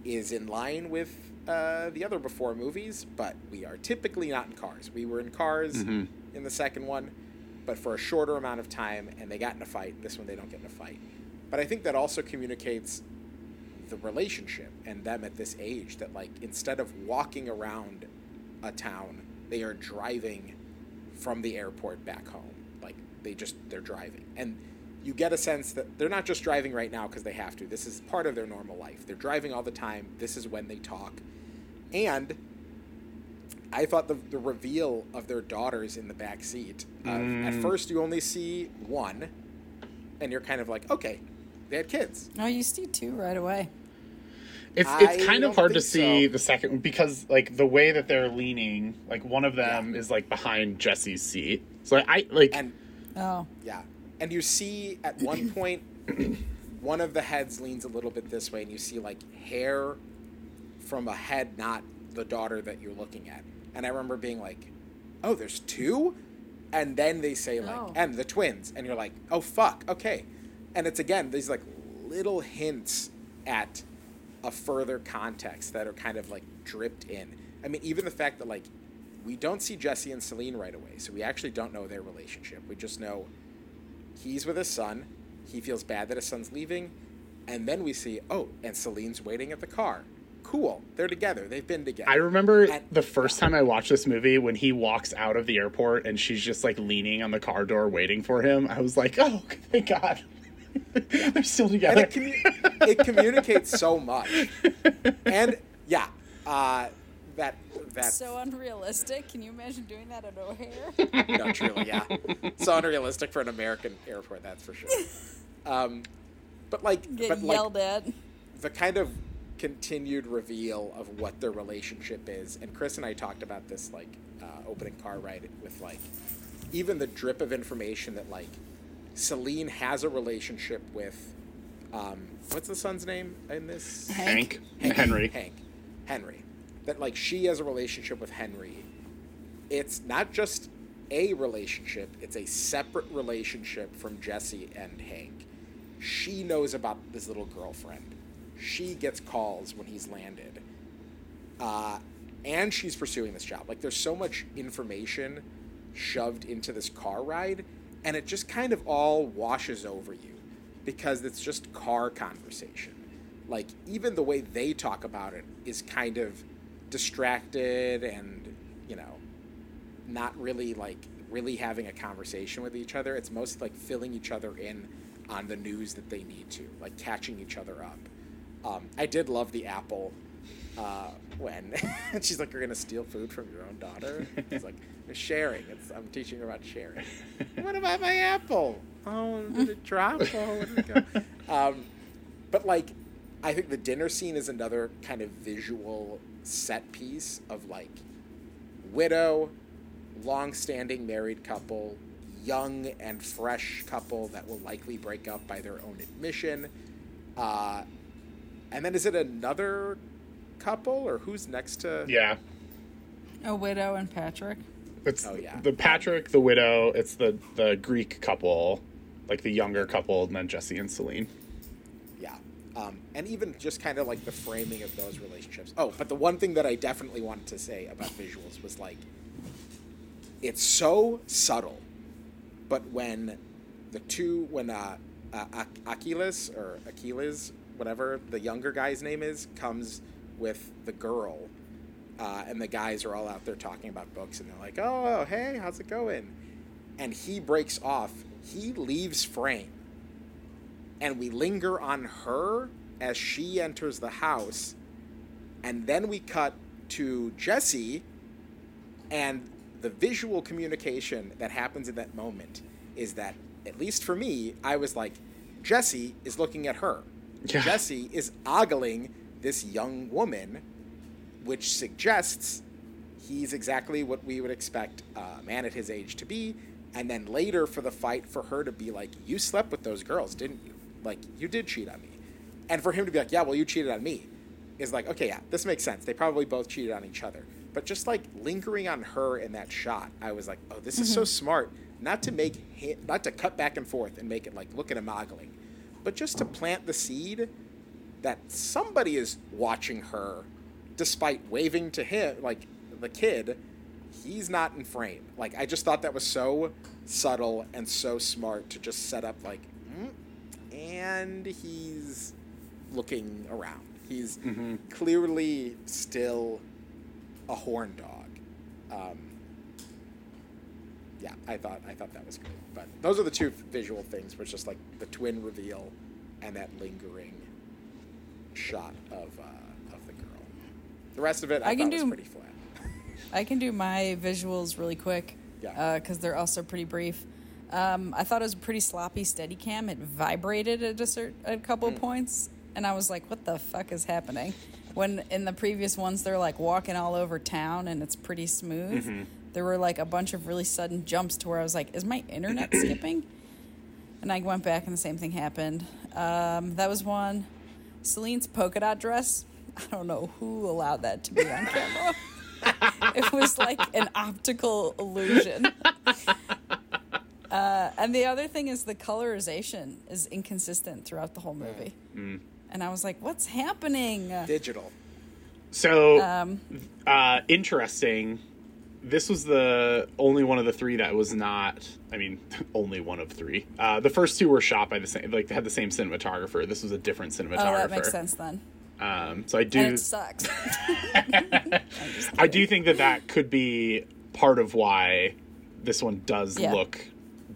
is in line with uh, the other before movies, but we are typically not in cars. We were in cars in the second one, but for a shorter amount of time, and they got in a fight. This one, they don't get in a fight. But I think that also communicates the relationship and them at this age that, like, instead of walking around a town, they are driving from the airport back home. Like, they just, they're driving. And you get a sense that they're not just driving right now because they have to. This is part of their normal life. They're driving all the time. This is when they talk. And I thought the, the reveal of their daughters in the back seat. Uh, At first, you only see one, and you're kind of like, okay, they had kids. Oh, you see two right away. It's I it's kind of hard to see so. the second because like the way that they're leaning, like one of them Yeah. is like behind Jesse's seat. So I like And Oh, yeah, and you see at one point, one of the heads leans a little bit this way, and you see like hair from a head, not the daughter that you're looking at. And I remember being like, oh, there's two? And then they say, like, Oh. and the twins. And you're like, oh, fuck, okay. And it's again, these like little hints at a further context that are kind of like dripped in. I mean, even the fact that like we don't see Jesse and Celine right away, so we actually don't know their relationship. We just know he's with his son. He feels bad that his son's leaving, and then we see oh, and Celine's waiting at the car. Cool, they're together. They've been together. I remember And- the first time I watched this movie when he walks out of the airport and she's just like leaning on the car door waiting for him. I was like, oh, thank God. They're still together. it, commu- it communicates so much. And yeah, uh, that that So unrealistic. Can you imagine doing that at O'Hare? no, truly, yeah. So unrealistic for an American airport, that's for sure. Um, but like, Get but like at. the kind of continued reveal of what their relationship is, and Chris and I talked about this like uh, opening car ride with like even the drip of information that like Celine has a relationship with. Um, what's the son's name in this? Hank, Henry. Hank. Henry. That like she has a relationship with Henry. It's not just a relationship, it's a separate relationship from Jesse and Hank. She knows about this little girlfriend. She gets calls when he's landed. Uh, and she's pursuing this job. Like there's so much information shoved into this car ride, and it just kind of all washes over you because it's just car conversation. Like even the way they talk about it is kind of distracted and you know not really like really having a conversation with each other. It's mostly like filling each other in on the news that they need to, like catching each other up. Um, I did love the apple uh, when she's like, "You're gonna steal food from your own daughter." He's like, sharing. It's, I'm teaching her about sharing." what about my apple? Oh, did it drop? Oh, where did it go? Um, but like, I think the dinner scene is another kind of visual set piece of like widow, long-standing married couple, young and fresh couple that will likely break up by their own admission. Uh, and then is it another couple or who's next to? Yeah. A widow and Patrick. It's Oh, yeah. the Patrick, the widow, it's the, the Greek couple, like the younger couple, and then Jesse and Celine. Yeah. Um, and even just kind of like the framing of those relationships. Oh, but the one thing that I definitely wanted to say about visuals was like, it's so subtle, but when the two, when uh, uh, Achilles or Achilles, whatever the younger guy's name is, comes with the girl, uh, and the guys are all out there talking about books, and they're like, "Oh, hey, how's it going?" And he breaks off. He leaves frame and we linger on her as she enters the house and then we cut to Jesse and the visual communication that happens in that moment is that at least for me I was like Jesse is looking at her Yeah. Jesse is ogling this young woman which suggests he's exactly what we would expect a man at his age to be. And then later for the fight, for her to be like, You slept with those girls, didn't you? Like, you did cheat on me. And for him to be like, Yeah, well, you cheated on me, is like, Okay, yeah, this makes sense. They probably both cheated on each other. But just like lingering on her in that shot, I was like, Oh, this is so mm-hmm. smart. Not to make him, not to cut back and forth and make it like, look at him ogling, but just to plant the seed that somebody is watching her despite waving to him like the kid he's not in frame. Like i just thought that was so subtle and so smart to just set up like mm, and he's looking around. He's clearly still a horn dog. Um, yeah i thought i thought that was great but those are the two visual things was just like the twin reveal and that lingering shot of uh, of the girl. The rest of it I, I can do- pretty flat. I can do my visuals really quick. Yeah. Because they're also pretty brief. Um, I thought it was a pretty sloppy steady cam. It vibrated at a, certain, a couple of points. And I was like, what the fuck is happening? When in the previous ones, they're like walking all over town and it's pretty smooth. Mm-hmm. There were like a bunch of really sudden jumps to where I was like, is my internet skipping? And I went back and the same thing happened. Um, that was one. Celine's polka dot dress. I don't know who allowed that to be on camera. it was like an optical illusion. Uh, and the other thing is the colorization is inconsistent throughout the whole movie. and I was like, "What's happening?" Digital. So Um, uh, interesting. This was the only one of the three that was not. I mean, only one of three. Uh, the first two were shot by the same, like they had the same cinematographer. This was a different cinematographer. oh, that makes sense then. Um, so I And do, it sucks. I do think that that could be part of why this one does Yeah. look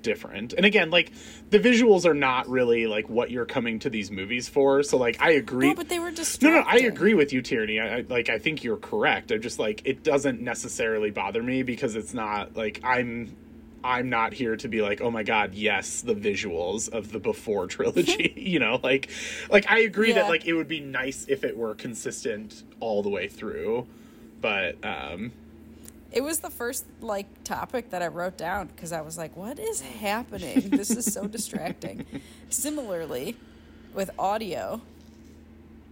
different. And again, like the visuals are not really like what you're coming to these movies for. So like I agree. no, but they were just No, no, I agree with you, Tierney. I, I like. I think you're correct. I'm just like it doesn't necessarily bother me because it's not like I'm. I'm not here to be like, oh my god, yes, the visuals of the before trilogy. you know, like, like I agree that like it would be nice if it were consistent all the way through, but um, It was the first like topic that I wrote down because I was like, "What is happening? This is so distracting." Similarly, with audio,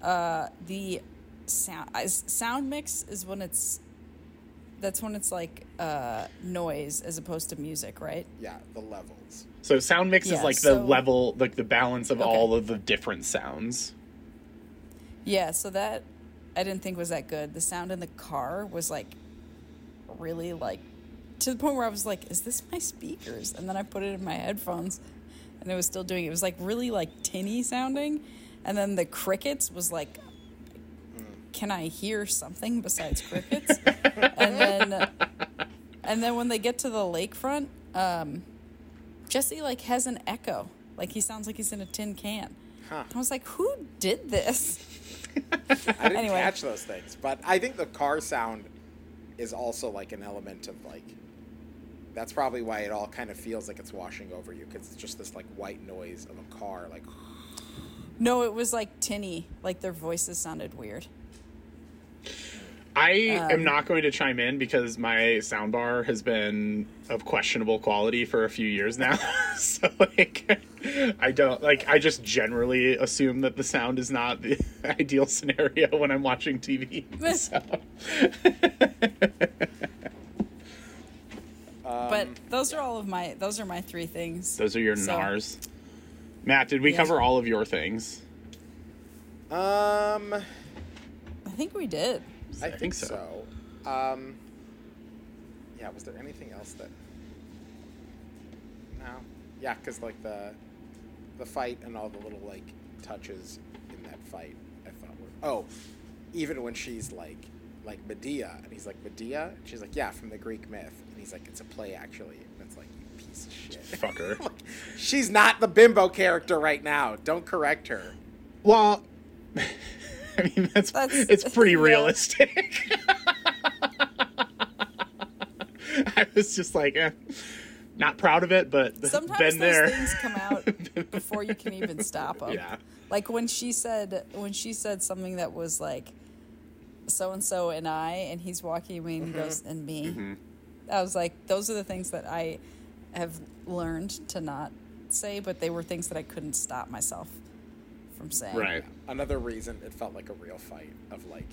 uh, the sound is- sound mix is when it's that's when it's like uh, noise as opposed to music, right? Yeah, the levels. so sound mix is Yeah, like the level, like the balance of Okay. all of the different sounds. Yeah, so that I didn't think was that good. The sound in the car was like really like to the point where I was like, "Is this my speakers?" And then I put it in my headphones, and it was still doing. It was like really like tinny sounding, and then the crickets was like, "Can I hear something besides crickets?" and then, and then when they get to the lakefront, um, Jesse like has an echo, like he sounds like he's in a tin can. Huh. I was like, "Who did this?" I didn't Anyway. catch those things, but I think the car sound is also like an element of like. That's probably why it all kind of feels like it's washing over you because it's just this like white noise of a car, like. No, it was like tinny. Like their voices sounded weird. I am Um, not going to chime in because my soundbar has been of questionable quality for a few years now. so like I don't like I just generally assume that the sound is not the ideal scenario when I'm watching TV. So. but those are all of my those are my three things. Those are your So- NARS. Matt, did we Yeah. cover all of your things? Um, I think we did. I, think, so. Um, yeah. Was there anything else that? No. Yeah, because like the, the fight and all the little like touches in that fight, I thought were. Oh, even when she's like, like Medea, and he's like Medea, and she's like, yeah, from the Greek myth, and he's like, it's a play actually, and it's like, you piece of shit. Fucker. Like, she's not the bimbo character right now. Don't correct her. Well, I mean that's, That's- it's pretty yeah. realistic. I was just like, eh, not proud of it, but Sometimes been those there. things come out before you can even stop them. Yeah. Like when she said when she said something that was like so and so and I and he's walking away and he goes and me. Mm-hmm. I was like those are the things that I have learned to not say, but they were things that I couldn't stop myself from saying. Right. Another reason it felt like a real fight of like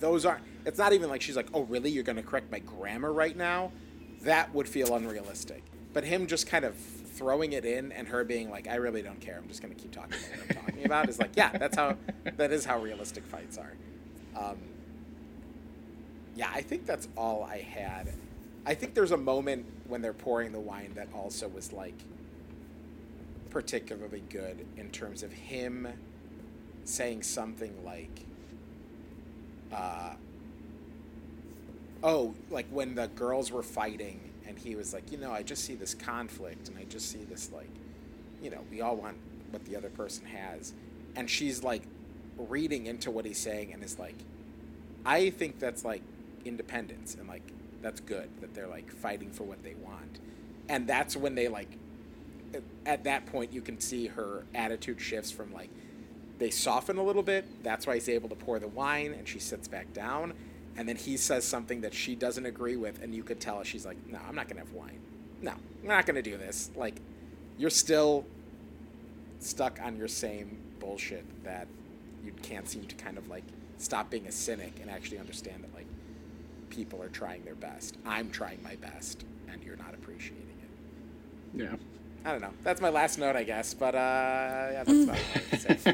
those aren't it's not even like she's like, Oh really, you're gonna correct my grammar right now? That would feel unrealistic. But him just kind of throwing it in and her being like, I really don't care, I'm just gonna keep talking about what I'm talking about is like, yeah, that's how that is how realistic fights are. Um, yeah, I think that's all I had. I think there's a moment when they're pouring the wine that also was like particularly good in terms of him saying something like uh oh like when the girls were fighting and he was like you know i just see this conflict and i just see this like you know we all want what the other person has. And she's like reading into what he's saying and is like i think that's like independence and like that's good that they're like fighting for what they want. And that's when they like at that point you can see her attitude shifts from like they soften a little bit that's why he's able to pour the wine and she sits back down and then he says something that she doesn't agree with and you could tell she's like no i'm not gonna have wine no we're not gonna do this like you're still stuck on your same bullshit that you can't seem to kind of like stop being a cynic and actually understand that like people are trying their best i'm trying my best and you're not appreciating it Yeah. I don't know. That's my last note, I guess. But uh, yeah, that's about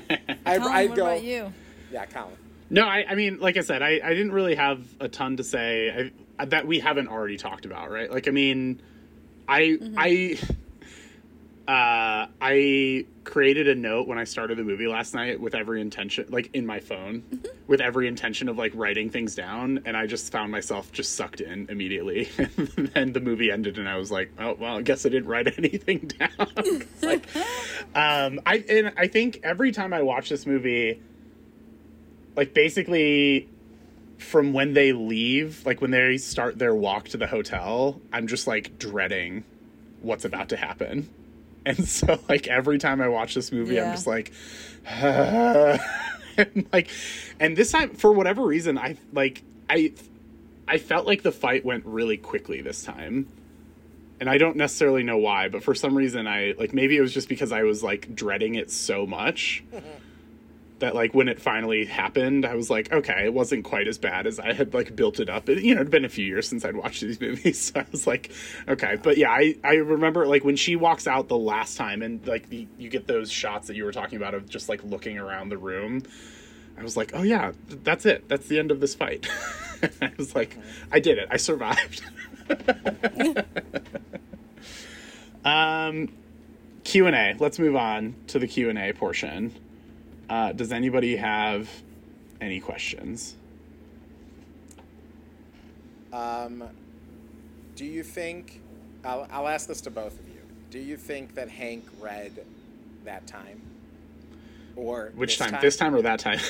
all I have to say. Colin, I'd what go. about you? Yeah, Colin. No, I, I mean, like I said, I, I didn't really have a ton to say I, that we haven't already talked about, right? Like, I mean, I mm-hmm. I uh, I created a note when I started the movie last night with every intention, like in my phone, with every intention of like writing things down, and I just found myself just sucked in immediately. and then the movie ended, and I was like, oh well, I guess I didn't write anything down. Like, um, I and I think every time I watch this movie, like basically from when they leave, like when they start their walk to the hotel, I'm just like dreading what's about to happen. And so like every time I watch this movie, I'm just like and like and this time for whatever reason, I like I I felt like the fight went really quickly this time. And I don't necessarily know why, but for some reason I like maybe it was just because I was like dreading it so much that like when it finally happened, I was like, okay, it wasn't quite as bad as I had like built it up. It, you know, it'd been a few years since I'd watched these movies, so I was like, okay. But yeah, I I remember like when she walks out the last time, and like the, you get those shots that you were talking about of just like looking around the room. I was like, oh yeah, that's it. That's the end of this fight. I was like, I did it. I survived. um, Q and A. Let's move on to the Q and A portion. Uh, does anybody have any questions? Um, do you think? I'll, I'll ask this to both of you. Do you think that Hank read that time? Or Which this time? This time or that time?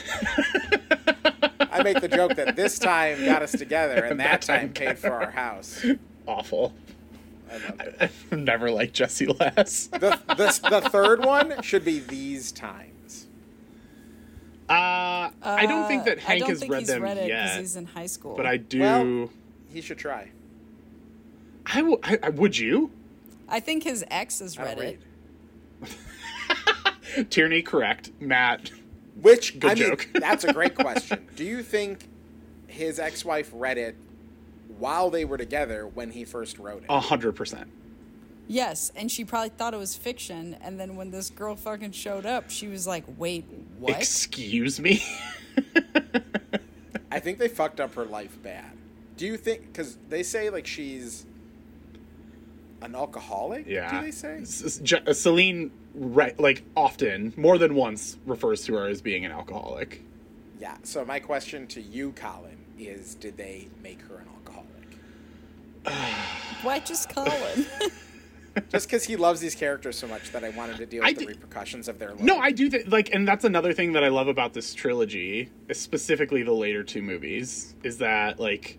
I make the joke that this time got us together, and that, That time time paid for our house. Awful. I love it. I've never liked Jesse Less. The, the, the third one should be these times. Uh, I don't think that Uh, I Hank don't has think read he's them read it yet, he's in high school. but I do. Well- He should try. I, w- I, I- would you? I think his ex has I read it. Tierney, correct. Matt, Which Good I mean, joke. that's a great question. Do you think his ex-wife read it while they were together when he first wrote it? a hundred percent. Yes, and she probably thought it was fiction. And then when this girl fucking showed up, she was like, "Wait, what?" Excuse me. I think they fucked up her life bad. Do you think? Because they say like she's an alcoholic. yeah. Do they say? S- S- Je- uh, Celine, right, like often, more than once, refers to her as being an alcoholic. Yeah. So my question to you, Colin, is: Did they make her an alcoholic? Why just Colin? Just because he loves these characters so much that I wanted to deal I with the di- repercussions of their love. No, I do think like, and that's another thing that I love about this trilogy, specifically the later two movies, is that like,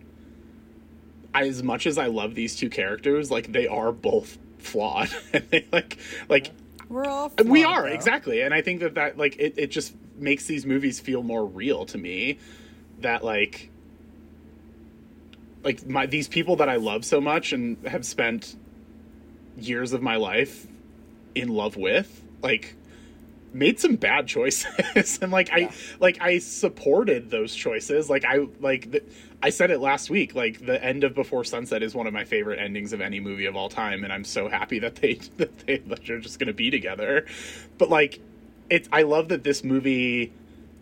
as much as I love these two characters, like they are both flawed, and they like like We're all. Uh, we are though. exactly, and I think that that like it it just makes these movies feel more real to me. That like. Like my these people that I love so much and have spent years of my life in love with, like made some bad choices and like Yeah. i like i supported those choices like i like the, i said it last week like the end of before sunset is one of my favorite endings of any movie of all time and i'm so happy that they that they that they're just gonna be together but like it's i love that this movie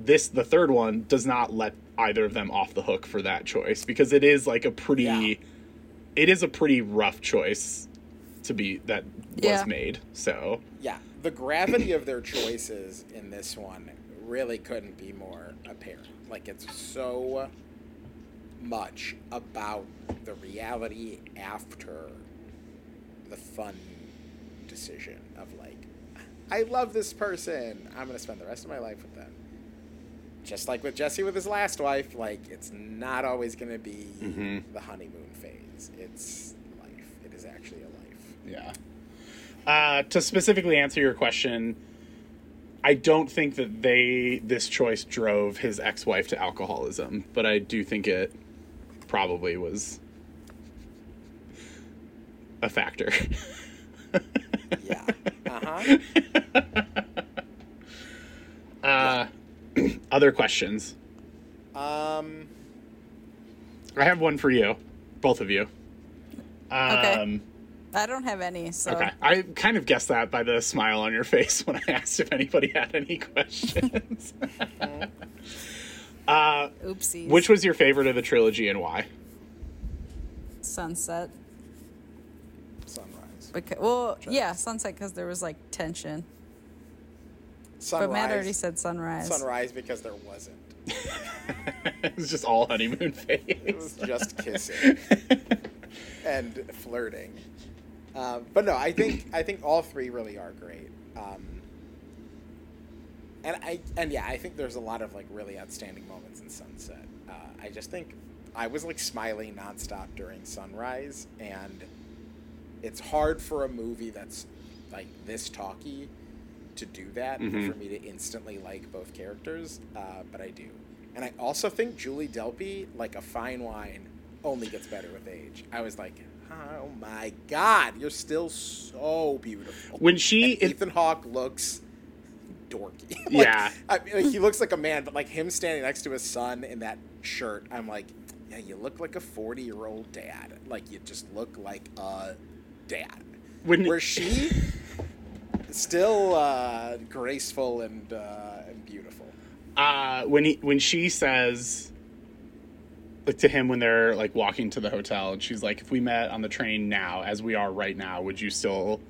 this the third one does not let either of them off the hook for that choice because it is like a pretty Yeah. it is a pretty rough choice to be that was made so Yeah, the gravity of their choices in this one really couldn't be more apparent. Like it's so much about the reality after the fun decision of like, I love this person. I'm gonna spend the rest of my life with them. Just like with Jesse with his last wife, like it's not always gonna be Mhm. the honeymoon phase. It's life. It is actually a life. Yeah. Uh, to specifically answer your question, I don't think that they this choice drove his ex-wife to alcoholism, but I do think it probably was a factor. Yeah. Uh huh. uh, other questions? Um. I have one for you, both of you. Um, Okay. I don't have any, so Okay. I kind of guessed that by the smile on your face when I asked if anybody had any questions. uh, oopsies. which was your favorite of the trilogy and why? sunset? Sunrise. Because, well, yeah, sunset because there was like tension. Sunrise. But Matt already said sunrise. sunrise because there wasn't. it was just all honeymoon phase. It was just kissing and flirting. Um, but no, I think I think all three really are great. Um, and I and yeah, I think there's a lot of like really outstanding moments in Sunset. Uh, I just think I was like smiling nonstop during Sunrise, and it's hard for a movie that's like this talky to do that Mhm. for me to instantly like both characters, uh, but I do. And I also think Julie Delpy, like a fine wine, only gets better with age. I was like, oh my god, you're still so beautiful. When she- And Ethan Hawke looks dorky. Like, Yeah. I mean, like, he looks like a man, but like him standing next to his son in that shirt, I'm like, yeah, you look like a 40 year old dad. Like you just look like a dad. When- Where she still uh, graceful and uh, and beautiful. uh, when he when she says like to him when they're like walking to the hotel and she's like if we met on the train now as we are right now would you still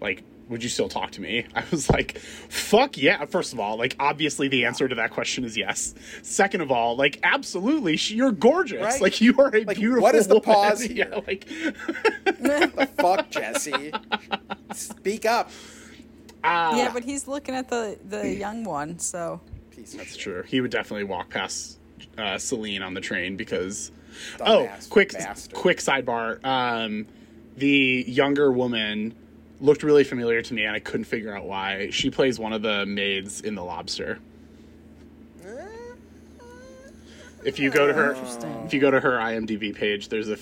like would you still talk to me i was like fuck yeah first of all like obviously the answer to that question is yes second of all like absolutely she, you're gorgeous Right. like you are a Like, beautiful what is the woman. pause yeah here? like the fuck, Jesse? Speak up. uh, yeah, but he's looking at the the young one, so That's true. He would definitely walk past uh, Celine on the train because. Dumbass oh, quick, bastard. quick sidebar. Um, the younger woman looked really familiar to me, and I couldn't figure out why. She plays one of the maids in The Lobster. If you go to her, if you go to her IMDb page, there's a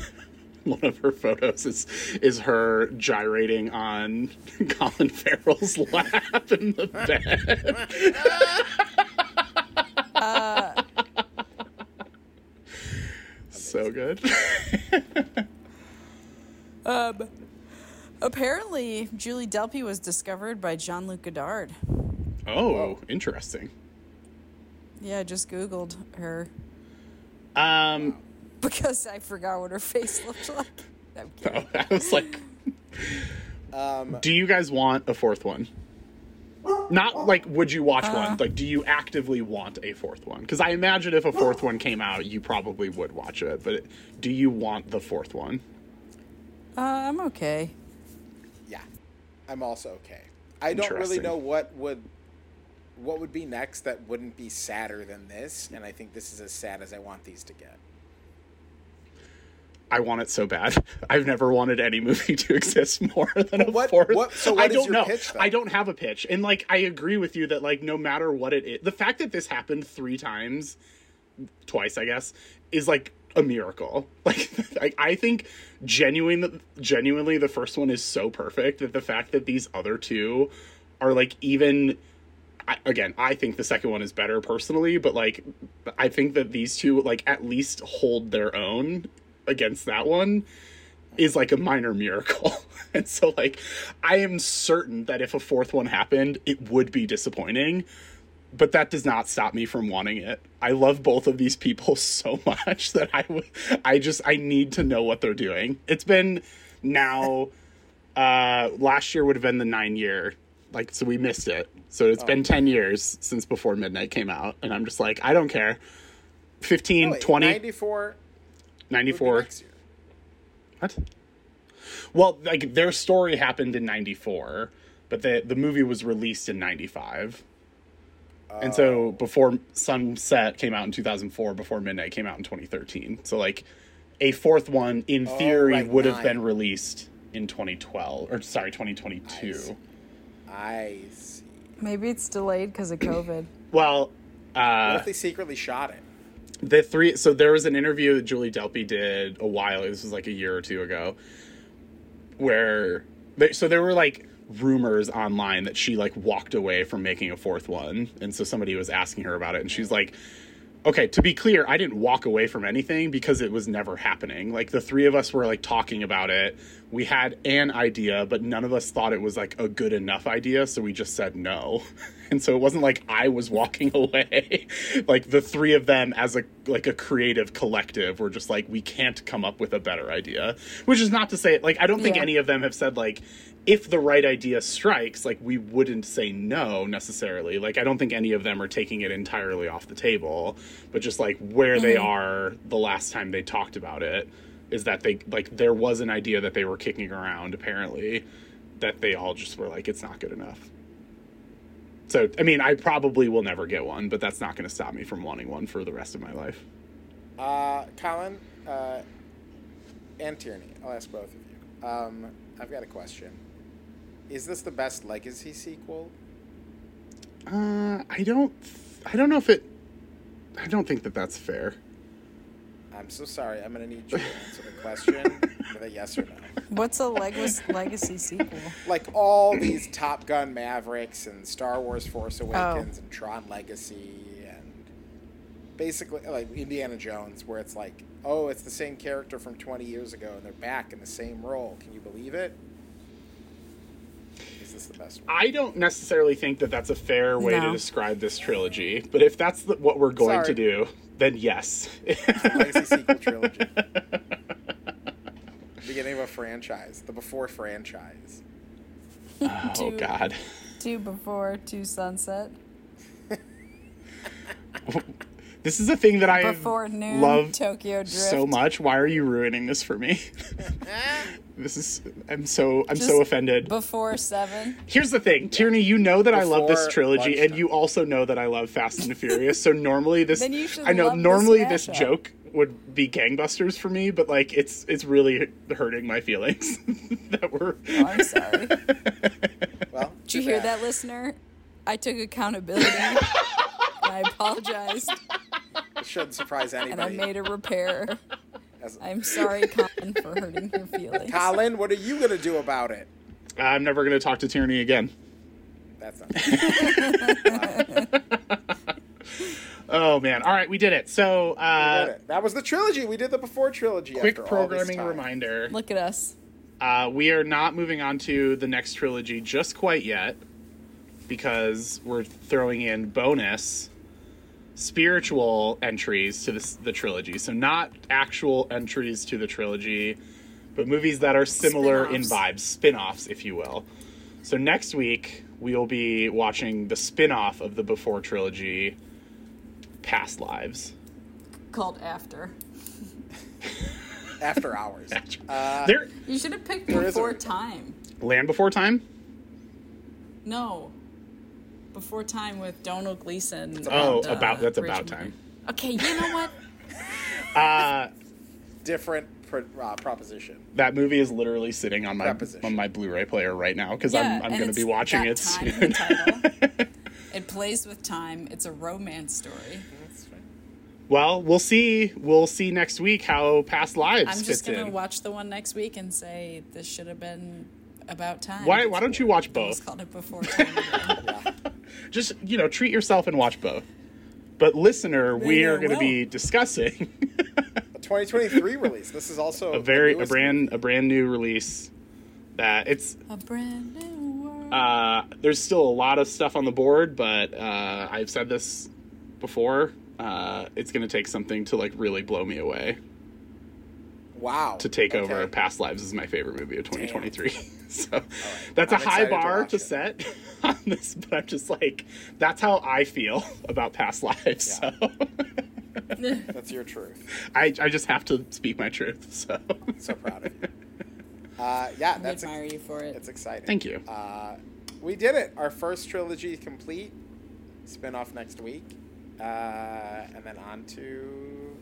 one of her photos is is her gyrating on Colin Farrell's lap in the bed. So good. um, apparently Julie Delpy was discovered by Jean Luc Godard. Oh, interesting. Yeah, I just googled her Um, because I forgot what her face looked like. Oh, I was like, Um, do you guys want a fourth one? Not like would you watch one? Like, do you actively want a fourth one? Because I imagine if a fourth one came out, you probably would watch it. But do you want the fourth one? Uh, I'm okay. yeah, I'm also okay. I don't really know what would what would be next that wouldn't be sadder than this, and I think this is as sad as I want these to get. I want it so bad. I've never wanted any movie to exist more than a what- fourth. what- so what I don't your know. pitch. I don't have a pitch, and like I agree with you that like no matter what it is, the fact that this happened three times, twice I guess, is like a miracle. Like I, I think genuine, genuinely, the first one is so perfect that the fact that these other two are like even I, again, I think the second one is better personally, but like, I think that these two like at least hold their own against that one is like a minor miracle. and so like, I am certain that if a fourth one happened, it would be disappointing. But that does not stop me from wanting it. I love both of these people so much that I would, I just, I need to know what they're doing. It's been now, uh, last year would have been the nine year like so we missed it so it's been 10 years since before midnight came out and i'm just like i don't care 15 Oh, wait, 20 94 would be 94 what well like their story happened in 94 but the the movie was released in 95 and Oh. so before sunset came out in 2004 before midnight came out in 2013 so like a fourth one in theory right, would have been released in 2012 or sorry 2022 I see. I see. Maybe it's delayed because of COVID. well What uh if they secretly shot it? The three so there was an interview that julie delpy did a while this was like a year or two ago where they, so there were like rumors online that she like walked away from making a fourth one and so somebody was asking her about it and she's like okay, to be clear, I didn't walk away from anything because it was never happening. Like the three of us were like talking about it. We had an idea, but none of us thought it was like a good enough idea, so we just said no. And so it wasn't like I was walking away. like the three of them as a like a creative collective were just like we can't come up with a better idea. Which is not to say like I don't think Yeah. any of them have said like if the right idea strikes, like we wouldn't say no necessarily. Like I don't think any of them are taking it entirely off the table, but just like where they mm-hmm. are the last time they talked about it is that they like there was an idea that they were kicking around apparently that they all just were like it's not good enough. So I mean, I probably will never get one, but that's not going to stop me from wanting one for the rest of my life. Uh, Colin uh, and Tierney, I'll ask both of you. Um, I've got a question. Is this the best Legacy sequel? Uh, I don't, I don't know if it. I don't think that that's fair. I'm so sorry. I'm going to need you to answer the question with a yes or no. What's a legacy legacy sequel? Like all these Top Gun Mavericks and Star Wars Force Awakens Oh. and Tron Legacy and basically like Indiana Jones, where it's like, oh, it's the same character from 20 years ago and they're back in the same role. Can you believe it? Is this the best one? I don't necessarily think that that's a fair way to describe this trilogy, but if that's the, what we're going to do, then yes. Legacy sequel trilogy. Beginning of a franchise, the before franchise. oh Two- God. Two before, two sunset. This is a thing that I have Before noon, loved Tokyo Drift. so much. Why are you ruining this for me? this is I'm so I'm so offended. Before seven. Here's the thing, Tierney, you know that I love this Before trilogy, and you also know that I love Fast and Furious. So normally this, Then you should I know love this normally this mashup. joke would be gangbusters for me, but like it's it's really hurting my feelings that we're. Oh, I'm sorry. Well, Did you hear that, listener? I took accountability. and I apologized, It shouldn't surprise and I made a repair. As- I'm sorry, Colin, for hurting your feelings. Colin, what are you going to do about it? I'm never going to talk to Tierney again. That's not. Oh man! All right, we did it. So, We uh, did it. That was the trilogy. We did the before trilogy. quick after all this programming time. reminder: Look at us. uh, we are not moving on to the next trilogy just quite yet because we're throwing in bonus spiritual entries to this, the trilogy. So not actual entries to the trilogy, but movies that are similar in Spin-offs. vibes, spin-offs, if you will. So next week we will be watching the spin-off of the Before trilogy, Past Lives. Called After. After hours. Uh, there, You should have picked There is Before a- Time. Land Before Time. No. Before Time with Domhnall Gleeson. Oh, and, uh, about that's Rachel about McAdams. time. Okay, you know what? Uh, different pro- uh, proposition. that movie is literally sitting on my on my Blu-ray player right now because Yeah, I'm I'm going to be watching it time soon. in the title. it plays with time. It's a romance story. That's fine. well, we'll see. We'll see next week how Past Lives I'm fits just gonna in. watch the one next week and say this should have been about time. Why why don't you watch I almost both? called it before time. Yeah. Just you know, treat yourself and watch both. But listener, we are going to be discussing A 2023 release. This is also a very a newest brand a brand new release that it's a brand new world. uh there's still a lot of stuff on the board, but uh I've said this before. Uh, it's going to take something to like really blow me away. Wow. to take over Past Lives is my favorite movie of 2023. so that's I'm a high excited to bar to, set on this, but I'm just like, that's how I feel about Past Lives. Yeah. So That's your truth. I, I just have to speak my truth. So So proud of you. Uh, yeah, I that's admire you for it. it's exciting. thank you. Uh, we did it. Our first trilogy complete. Spin off next week. Uh, and then on to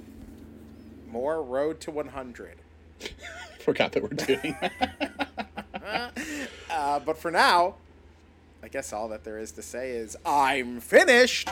more Road to 100. Forgot that we're doing that. Uh, but for now, I guess all that there is to say is I'm finished.